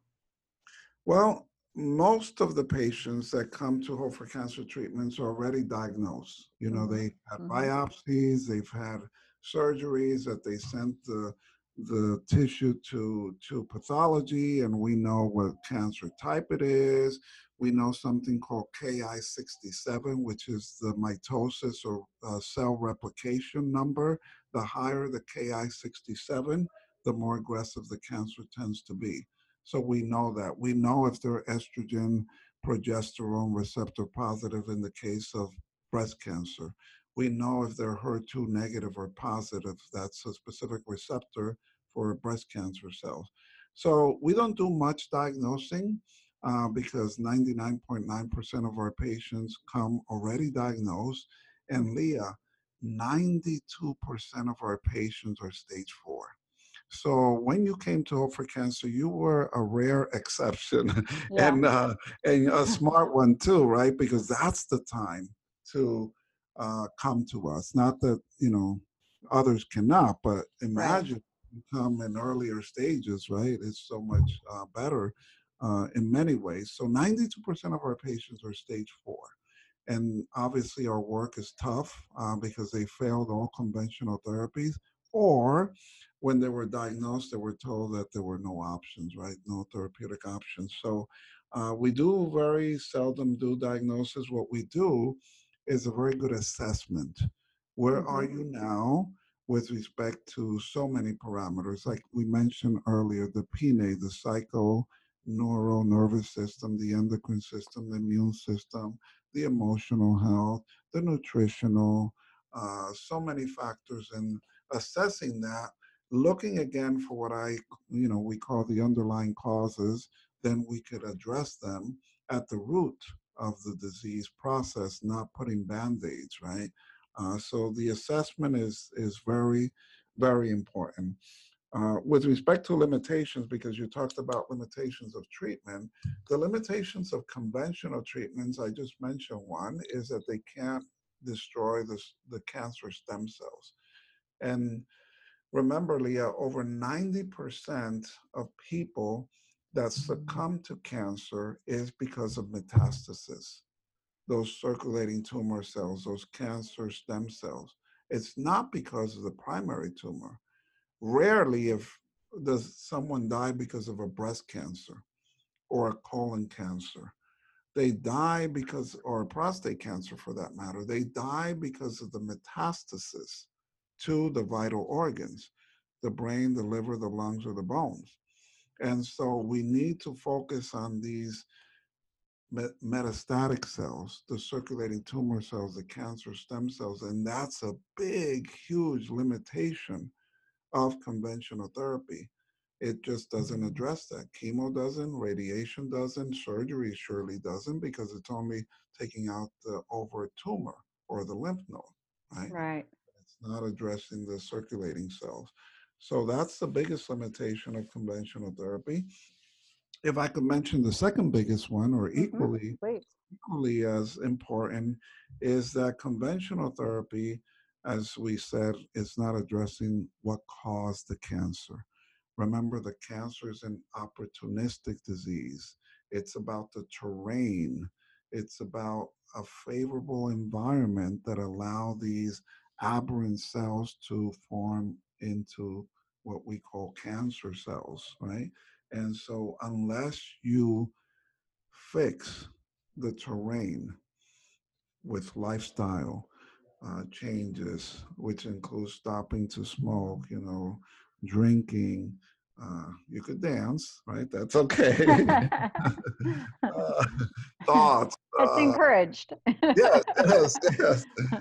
Well, most of the patients that come to Hope for Cancer treatments are already diagnosed. You know, mm-hmm. they had mm-hmm. biopsies, they've had surgeries, that they sent the the tissue to to pathology, and we know what cancer type it is. We know something called Ki67, which is the mitosis or uh, cell replication number. The higher the Ki67, the more aggressive the cancer tends to be. So we know that. We know if they're estrogen, progesterone receptor positive in the case of breast cancer. We know if they're HER2 negative or positive, that's a specific receptor for breast cancer cells. So we don't do much diagnosing uh, because 99.9% of our patients come already diagnosed. And Leah, 92% of our patients are stage four. So when you came to Hope for Cancer, you were a rare exception yeah. and uh, and a smart one too, right? Because that's the time to uh, come to us. Not that you know others cannot, but imagine right. come in earlier stages, right? It's so much uh, better uh, in many ways. So 92% of our patients are stage four. And obviously, our work is tough uh, because they failed all conventional therapies, or when they were diagnosed, they were told that there were no options, right? No therapeutic options. So uh, we do very seldom do diagnosis. What we do is a very good assessment. Where mm-hmm. are you now with respect to so many parameters? Like we mentioned earlier, the PNA, the psycho, neural nervous system, the endocrine system, the immune system, the emotional health, the nutritional, uh, so many factors. And assessing that looking again for what I, you know, we call the underlying causes, then we could address them at the root of the disease process, not putting band-aids, right? Uh, so the assessment is is very, very important. Uh, with respect to limitations, because you talked about limitations of treatment, the limitations of conventional treatments, I just mentioned one, is that they can't destroy the, the cancer stem cells. And remember, Leah, over 90% of people that mm-hmm. succumb to cancer is because of metastasis, those circulating tumor cells, those cancer stem cells. It's not because of the primary tumor. Rarely, if does someone die because of a breast cancer or a colon cancer, they die because, or a prostate cancer for that matter, they die because of the metastasis to the vital organs the brain, the liver, the lungs, or the bones. And so we need to focus on these metastatic cells, the circulating tumor cells, the cancer stem cells. And that's a big, huge limitation of conventional therapy. It just doesn't mm-hmm. address that. Chemo doesn't, radiation doesn't, surgery surely doesn't because it's only taking out the over tumor or the lymph node, right?
Right
not addressing the circulating cells. So that's the biggest limitation of conventional therapy. If I could mention the second biggest one, or mm-hmm. equally mm-hmm. equally as important, is that conventional therapy, as we said, is not addressing what caused the cancer. Remember, the cancer is an opportunistic disease. It's about the terrain. It's about a favorable environment that allow these aberrant cells to form into what we call cancer cells, right? And so, unless you fix the terrain with lifestyle uh, changes, which includes stopping to smoke, you know, drinking, uh, you could dance, right? That's okay. uh, thoughts.
It's uh, encouraged.
yes, yes, yes.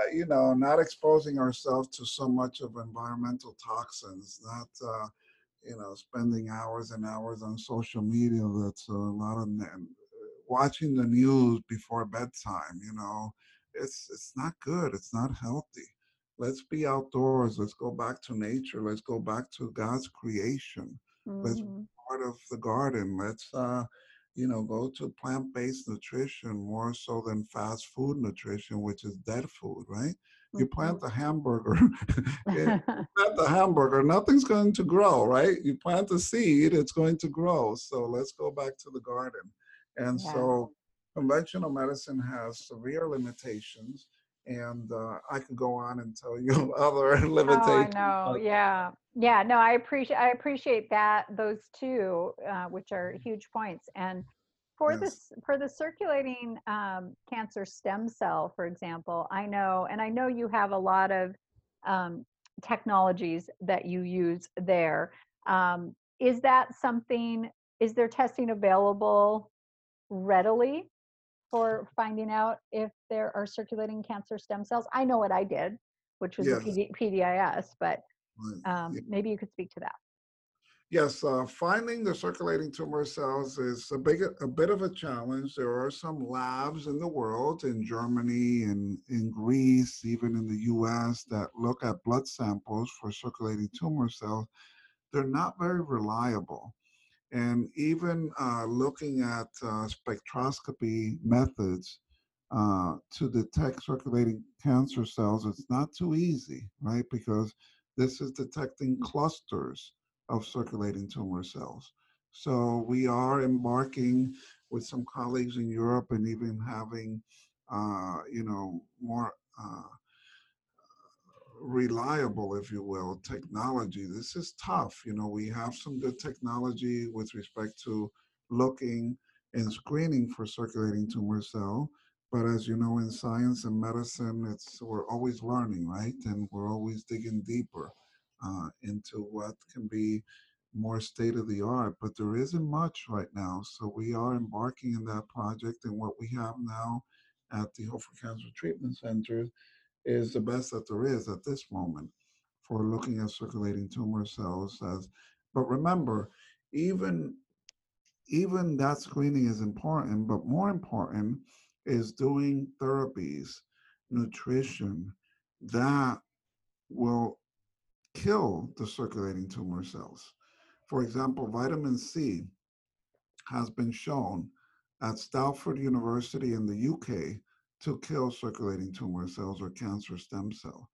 Uh, you know, not exposing ourselves to so much of environmental toxins, not, uh, you know, spending hours and hours on social media. That's a lot of watching the news before bedtime. You know, it's it's not good. It's not healthy. Let's be outdoors. Let's go back to nature. Let's go back to God's creation. Mm-hmm. Let's be part of the garden. Let's uh, you know, go to plant-based nutrition more so than fast food nutrition, which is dead food, right? You plant mm-hmm. the hamburger, plant the hamburger, nothing's going to grow, right? You plant the seed, it's going to grow. So let's go back to the garden. And yeah. so conventional medicine has severe limitations and uh, I could go on and tell you other limitations.
Oh, I know. Yeah, yeah. No, I appreciate I appreciate that those two, uh, which are huge points. And for yes. this for the circulating um, cancer stem cell, for example, I know, and I know you have a lot of um, technologies that you use there. Um, is that something? Is there testing available readily for finding out if there are circulating cancer stem cells? I know what I did, which was yes. PD, PDIS, but um, yeah. maybe you could speak to that.
Yes, uh, finding the circulating tumor cells is a big, a bit of a challenge. There are some labs in the world, in Germany and in Greece, even in the U.S., that look at blood samples for circulating tumor cells. They're not very reliable. And even uh, looking at uh, spectroscopy methods uh, to detect circulating cancer cells, it's not too easy, right? Because this is detecting clusters of circulating tumor cells. So we are embarking with some colleagues in Europe and even having, uh, you know, more uh, reliable, if you will, technology. This is tough. You know, we have some good technology with respect to looking and screening for circulating tumor cell. But as you know, in science and medicine, it's we're always learning, right? And we're always digging deeper uh, into what can be more state of the art. But there isn't much right now, so we are embarking in that project. And what we have now at the Hope for Cancer Treatment Center is the best that there is at this moment for looking at circulating tumor cells. As but remember, even even that screening is important, but more important is doing therapies, nutrition that will kill the circulating tumor cells. For example, vitamin C has been shown at Salford University in the UK to kill circulating tumor cells or cancer stem cell.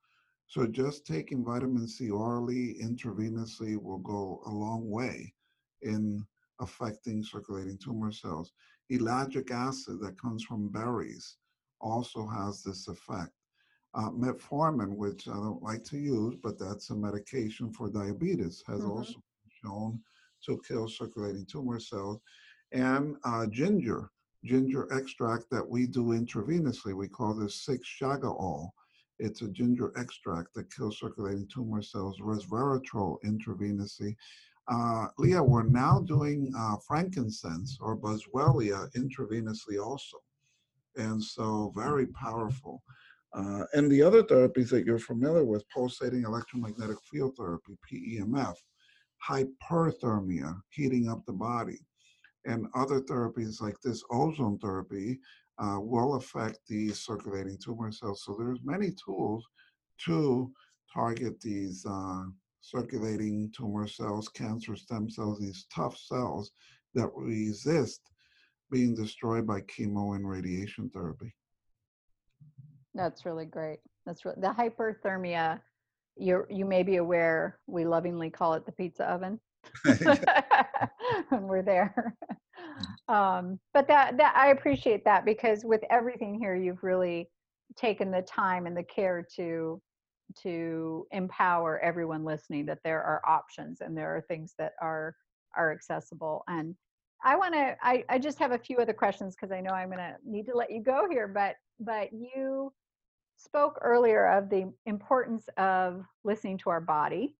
So just taking vitamin C orally, intravenously will go a long way in affecting circulating tumor cells. Ellagic acid that comes from berries also has this effect. Uh, metformin, which I don't like to use, but that's a medication for diabetes, has mm-hmm. also been shown to kill circulating tumor cells. And uh, ginger, ginger extract that we do intravenously. We call this 6-Shogaol. It's a ginger extract that kills circulating tumor cells, resveratrol intravenously. Uh, Leah, we're now doing uh, frankincense or boswellia intravenously also. And so very powerful. Uh, and the other therapies that you're familiar with, pulsating electromagnetic field therapy, PEMF, hyperthermia, heating up the body, and other therapies like this ozone therapy uh, will affect the circulating tumor cells. So there's many tools to target these uh, circulating tumor cells, cancer stem cells, these tough cells that resist being destroyed by chemo and radiation therapy.
That's really great. That's re- the hyperthermia. You you may be aware we lovingly call it the pizza oven. when we're there. Mm. Um, but that that I appreciate that because with everything here, you've really taken the time and the care to to empower everyone listening that there are options and there are things that are are accessible and i want to I, I just have a few other questions because i know i'm going to need to let you go here but but you spoke earlier of the importance of listening to our body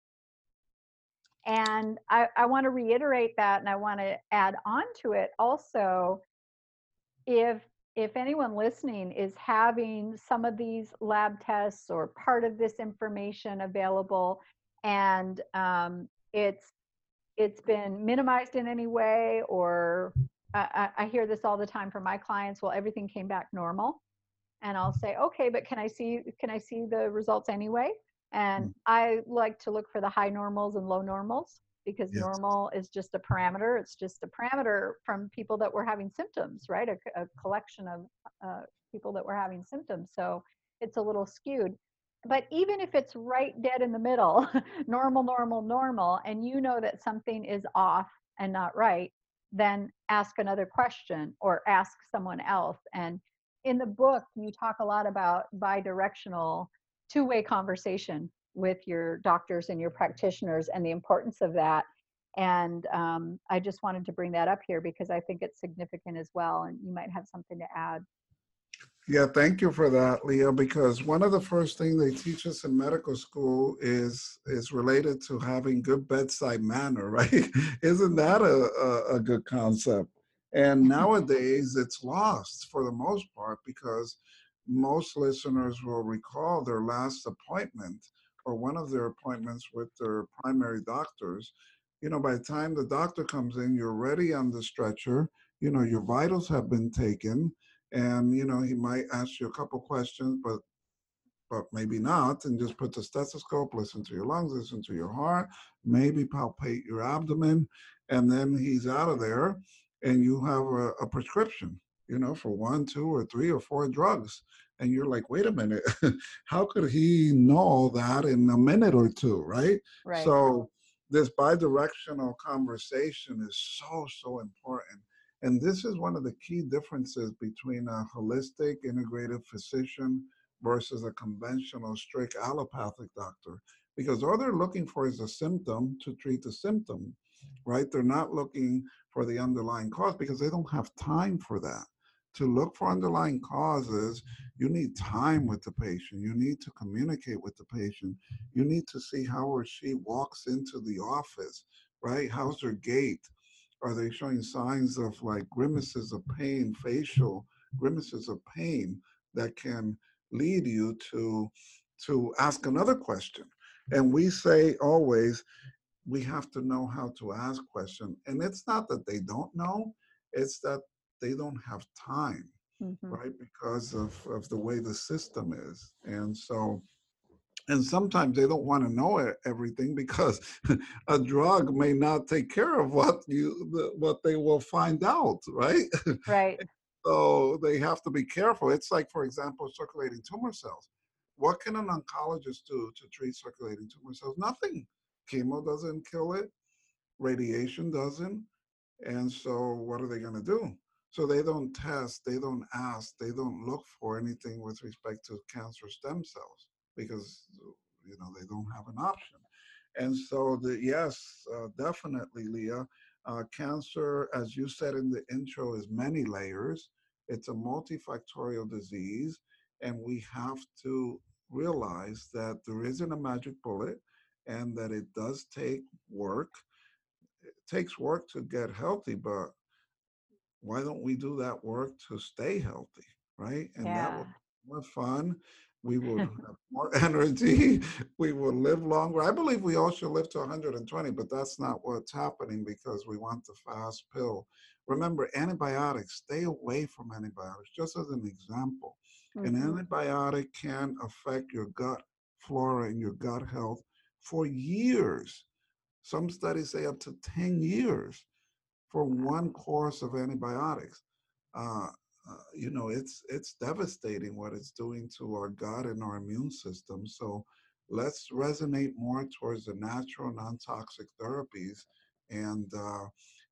and I, I want to reiterate that and I want to add on to it also if if anyone listening is having some of these lab tests or part of this information available and um, it's it's been minimized in any way or I, I hear this all the time from my clients well everything came back normal. And i'll say okay but can i see can i see the results anyway and mm. I like to look for the high normals and low normals because yes. normal is just a parameter. It's just a parameter from people that were having symptoms, right? A, a collection of uh, people that were having symptoms. So it's a little skewed. But even if it's right dead in the middle, normal, normal, normal, and you know that something is off and not right, then ask another question or ask someone else. And in the book, you talk a lot about bidirectional two-way conversation with your doctors and your practitioners and the importance of that. And um, i just wanted to bring that up here because i think it's significant as well and you might have something to add.
Yeah thank you for that leah because one of the first things they teach us in medical school is is related to having good bedside manner right? Isn't that a, a, a good concept? And nowadays it's lost for the most part because most listeners will recall their last appointment or one of their appointments with their primary doctors. You know, by the time the doctor comes in, you're ready on the stretcher. You know, your vitals have been taken, and you know he might ask you a couple questions, but but maybe not, and just put the stethoscope, listen to your lungs, listen to your heart, maybe palpate your abdomen, and then he's out of there, and you have a, a prescription you know, for one, two, or three, or four drugs. And you're like, wait a minute, how could he know that in a minute or two, right?
Right.
So this bidirectional conversation is so, so important. And this is one of the key differences between a holistic integrative physician versus a conventional strict allopathic doctor because all they're looking for is a symptom to treat the symptom, right? They're not looking for the underlying cause because they don't have time for that. To look for underlying causes, you need time with the patient. You need to communicate with the patient. You need to see how or she walks into the office, right? How's their gait? Are they showing signs of like grimaces of pain, facial grimaces of pain that can lead you to to ask another question? And we say always, we have to know how to ask questions. And it's not that they don't know, it's that they don't have time, mm-hmm. right? Because of, of the way the system is. And so, and sometimes they don't want to know everything because a drug may not take care of what you what they will find out right
right
so they have to be careful it's like for example circulating tumor cells what can an oncologist do to treat circulating tumor cells? Nothing. Chemo doesn't kill it, radiation doesn't. And so, what are they going to do? So, they don't test, they don't ask, they don't look for anything with respect to cancer stem cells because, you know, they don't have an option. And so, the, yes, uh, definitely, Leah, uh, cancer, as you said in the intro, is many layers. It's a multifactorial disease and we have to realize that there isn't a magic bullet and that it does take work. It takes work to get healthy, but why don't we do that work to stay healthy, right? And yeah. that would be more fun. We will have more energy. We will live longer. I believe we all should live to 120, but that's not what's happening because we want the fast pill. Remember, antibiotics, stay away from antibiotics, just as an example. Mm-hmm. An antibiotic can affect your gut flora and your gut health for years. Some studies say up to 10 years for one course of antibiotics. Uh, uh, you know, it's it's devastating what it's doing to our gut and our immune system. So let's resonate more towards the natural, non-toxic therapies, and uh,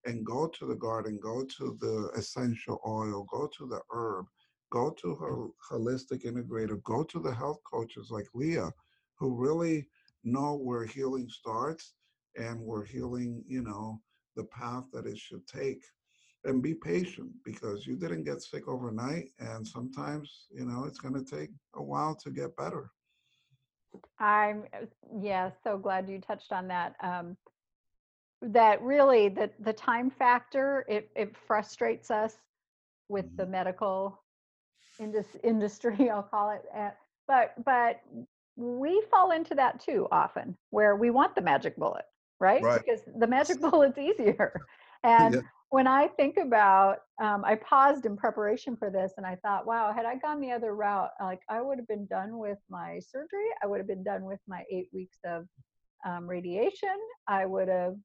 and go to the garden, go to the essential oil, go to the herb, go to a holistic integrator, go to the health coaches like Leah, who really know where healing starts and where healing, you know, the path that it should take. And be patient because you didn't get sick overnight. And sometimes, you know, it's going to take a while to get better.
I'm, yeah, so glad you touched on that. Um, that really the the time factor it it frustrates us with the mm-hmm. medical indus- industry, I'll call it. Uh, but but we fall into that too often, where we want the magic bullet, right? right. Because the magic bullet's easier. And yeah. when I think about, um, I paused in preparation for this, and I thought, wow, had I gone the other route, like I would have been done with my surgery, I would have been done with my eight weeks of um, radiation, I would have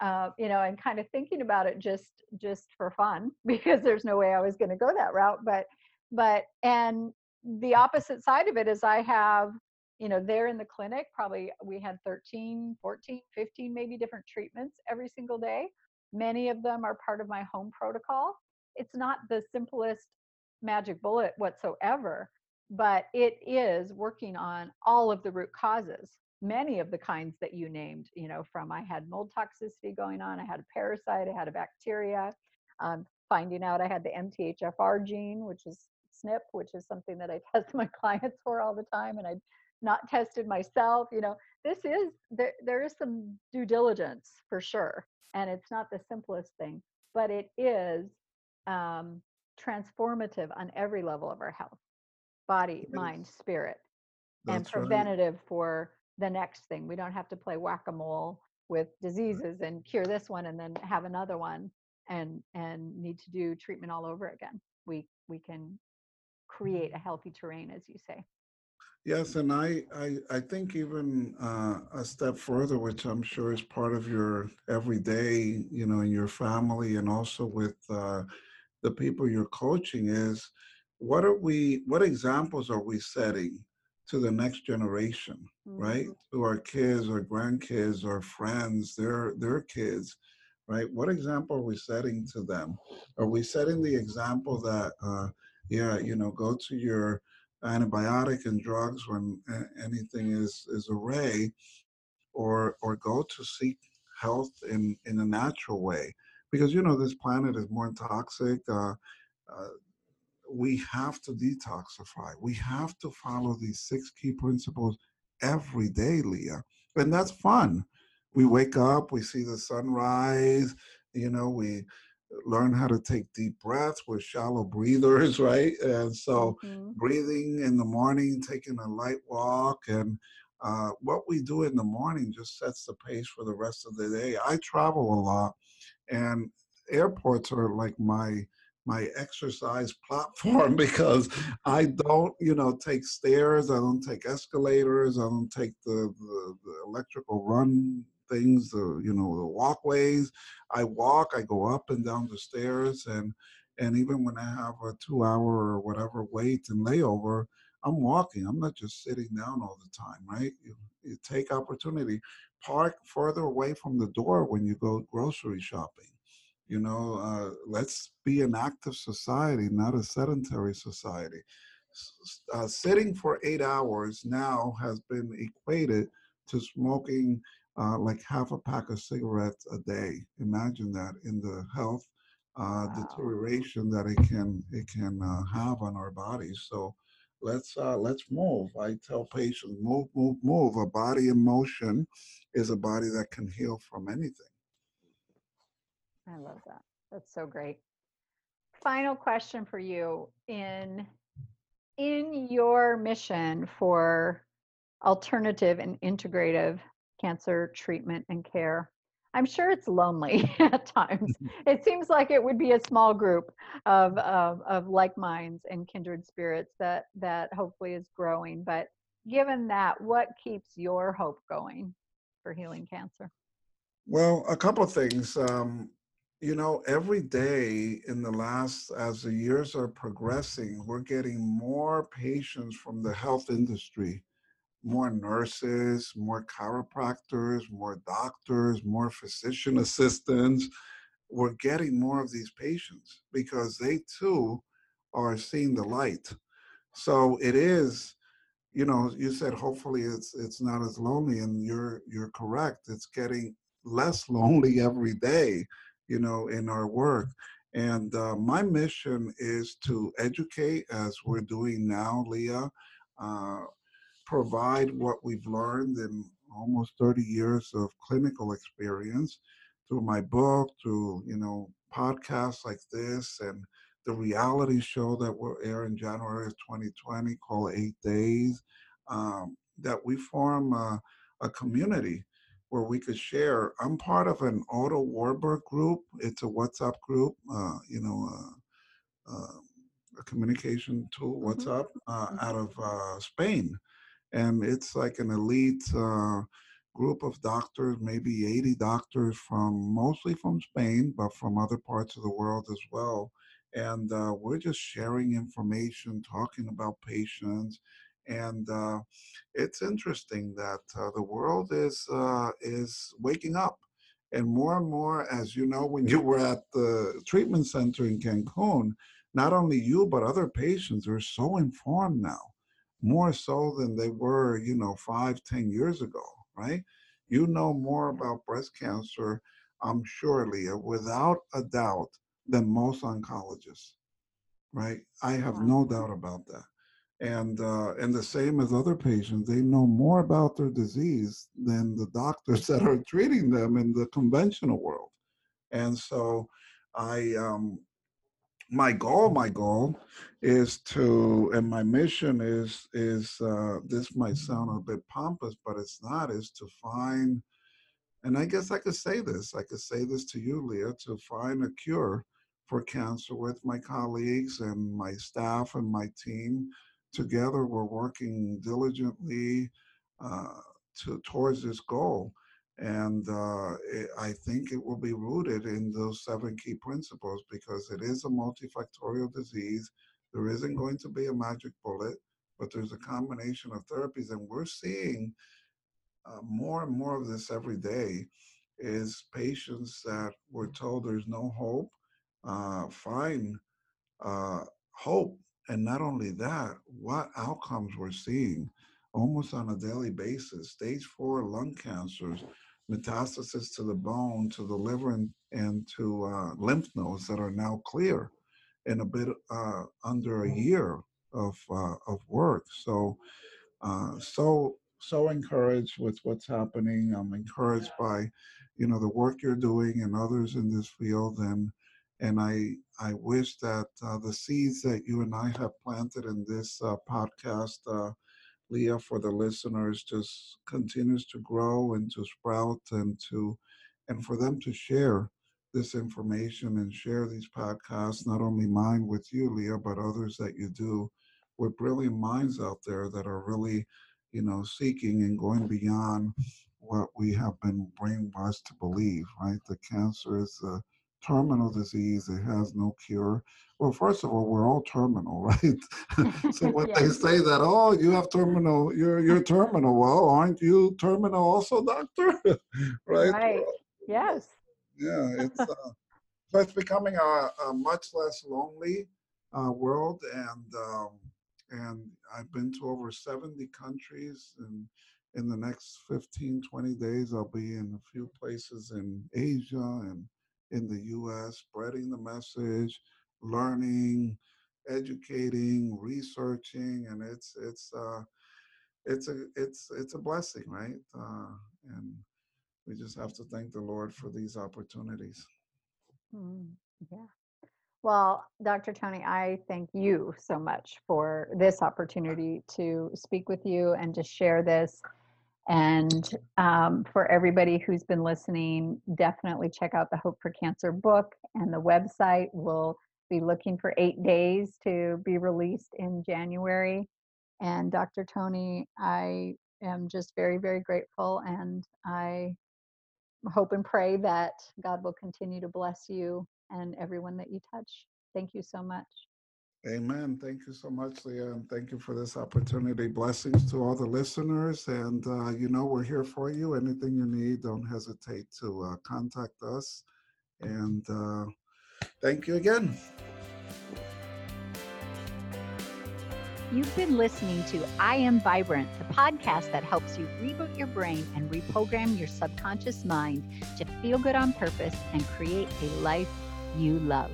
uh, you know, and kind of thinking about it just just for fun because there's no way I was going to go that route. But but and the opposite side of it is i have you know there in the clinic probably we had 13 14 15 maybe different treatments every single day. Many of them are part of my home protocol. It's not the simplest magic bullet whatsoever but it is working on all of the root causes many of the kinds that you named you know from i had mold toxicity going on i had a parasite i had a bacteria um, finding out i had the mthfr gene which is SNP, which is something that I test my clients for all the time, and I've not tested myself. You know, this is there. There is some due diligence for sure, and it's not the simplest thing, but it is um, transformative on every level of our health, body, mind, spirit, That's and preventative right. for the next thing. We don't have to play whack a mole with diseases and cure this one and then have another one and and need to do treatment all over again we we can create a healthy terrain, as you say.
Yes, and I, I, I think even uh, a step further, which I'm sure is part of your everyday, you know, in your family and also with uh, the people you're coaching, is what are we, what examples are we setting to the next generation, mm-hmm. right? To our kids, our grandkids, our friends, their their kids, right? What example are we setting to them? Are we setting the example that uh, yeah, you know, go to your antibiotic and drugs when anything is is array, or or go to seek health in in a natural way, because you know this planet is more toxic. Uh, uh, we have to detoxify. We have to follow these six key principles every day, Leah, and that's fun. We wake up, we see the sunrise, you know, we learn how to take deep breaths. We're shallow breathers, right? And so mm-hmm. breathing in the morning, taking a light walk, and uh, what we do in the morning just sets the pace for the rest of the day. I travel a lot, and airports are like my my exercise platform because I don't, you know, take stairs, I don't take escalators, I don't take the, the, the electrical run things, the you know the walkways. I walk. I go up and down the stairs, and and even when I have a two-hour or whatever wait and layover, I'm walking. I'm not just sitting down all the time, right? You, you take opportunity. Park further away from the door when you go grocery shopping. You know, uh, let's be an active society, not a sedentary society. Uh, sitting for eight hours now has been equated to smoking uh, like half a pack of cigarettes a day. Imagine that in the health uh, wow. deterioration that it can it can uh, have on our bodies. So let's uh, let's move. I tell patients, move, move, move. A body in motion is a body that can heal from anything.
I love that. That's so great. Final question for you in in your mission for alternative and integrative cancer treatment and care. I'm sure it's lonely at times. Mm-hmm. It seems like it would be a small group of, of, of like minds and kindred spirits that, that hopefully is growing. But given that, what keeps your hope going for healing cancer?
Well, a couple of things. Um, you know, every day in the last, as the years are progressing, we're getting more patients from the health industry more nurses, more chiropractors, more doctors, more physician assistants. We're getting more of these patients because they too are seeing the light. So it is, you know, you said hopefully it's it's not as lonely, and you're you're correct. It's getting less lonely every day, you know, in our work. And uh, my mission is to educate, as we're doing now, Leah. Uh, provide what we've learned in almost 30 years of clinical experience through my book, through, you know, podcasts like this and the reality show that will air in January of 2020 called Eight Days, um, that we form a, a, community where we could share. I'm part of an Otto Warburg group. It's a WhatsApp group, uh, you know, uh, uh, a communication tool, mm-hmm. WhatsApp, uh, mm-hmm. out of uh, Spain and it's like an elite uh, group of doctors, maybe 80 doctors from mostly from Spain, but from other parts of the world as well. And uh, we're just sharing information, talking about patients, and uh, it's interesting that uh, the world is uh, is waking up, and more and more, as you know, when you were at the treatment center in Cancun, not only you but other patients are so informed now more so than they were, you know, five, ten years ago, right? You know more about breast cancer, I'm sure, Leah, without a doubt, than most oncologists, right? I have no doubt about that. And uh, and the same as other patients, they know more about their disease than the doctors that are treating them in the conventional world. And so, I um, my goal my goal is to and my mission is is uh, this might sound a bit pompous but it's not is to find and i guess i could say this i could say this to you leah to find a cure for cancer with my colleagues and my staff and my team. Together we're working diligently uh, to towards this goal and uh, it, I think it will be rooted in those seven key principles because it is a multifactorial disease. There isn't going to be a magic bullet, but there's a combination of therapies. And we're seeing uh, more and more of this every day is patients that were told there's no hope uh, find uh, hope and not only that, what outcomes we're seeing almost on a daily basis. Stage four lung cancers, metastasis to the bone, to the liver, and, and to uh, lymph nodes that are now clear in a bit uh, under a year of uh, of work. So, uh, so so encouraged with what's happening. I'm encouraged by, you know, the work you're doing and others in this field, and and I I wish that uh, the seeds that you and I have planted in this uh, podcast, uh, Leah, for the listeners, just continues to grow and to sprout and to and for them to share this information and share these podcasts, not only mine with you, Leah, but others that you do with brilliant minds out there that are really, you know, seeking and going beyond what we have been brainwashed to believe, right? The cancer is a terminal disease, it has no cure. Well, first of all, we're all terminal, right? so when they say that, oh, you have terminal, you're you're terminal. Well, aren't you terminal also, doctor?
right? Right. Yes.
Yeah, it's uh, so it's becoming a, a much less lonely uh, world, and um, and I've been to over 70 countries, and in the next 15, 20 days, I'll be in a few places in Asia and in the U.S., spreading the message, learning, educating, researching, and it's it's uh, it's a it's it's a blessing, right? Uh, and we just have to thank the Lord for these opportunities.
Mm, yeah. Well, Dr. Tony, I thank you so much for this opportunity to speak with you and to share this. And um, for everybody who's been listening, definitely check out the Hope for Cancer book and the website. We'll be looking for eight days to be released in January. And Dr. Tony, I am just very, very grateful and I hope and pray that God will continue to bless you and everyone that you touch. Thank you so much.
Amen. Thank you so much, Leah, and thank you for this opportunity. Blessings to all the listeners. And, uh, you know, we're here for you. Anything you need, don't hesitate to uh, contact us. And uh, thank you again.
You've been listening to I Am Vibrant, the podcast that helps you reboot your brain and reprogram your subconscious mind to feel good on purpose and create a life you love.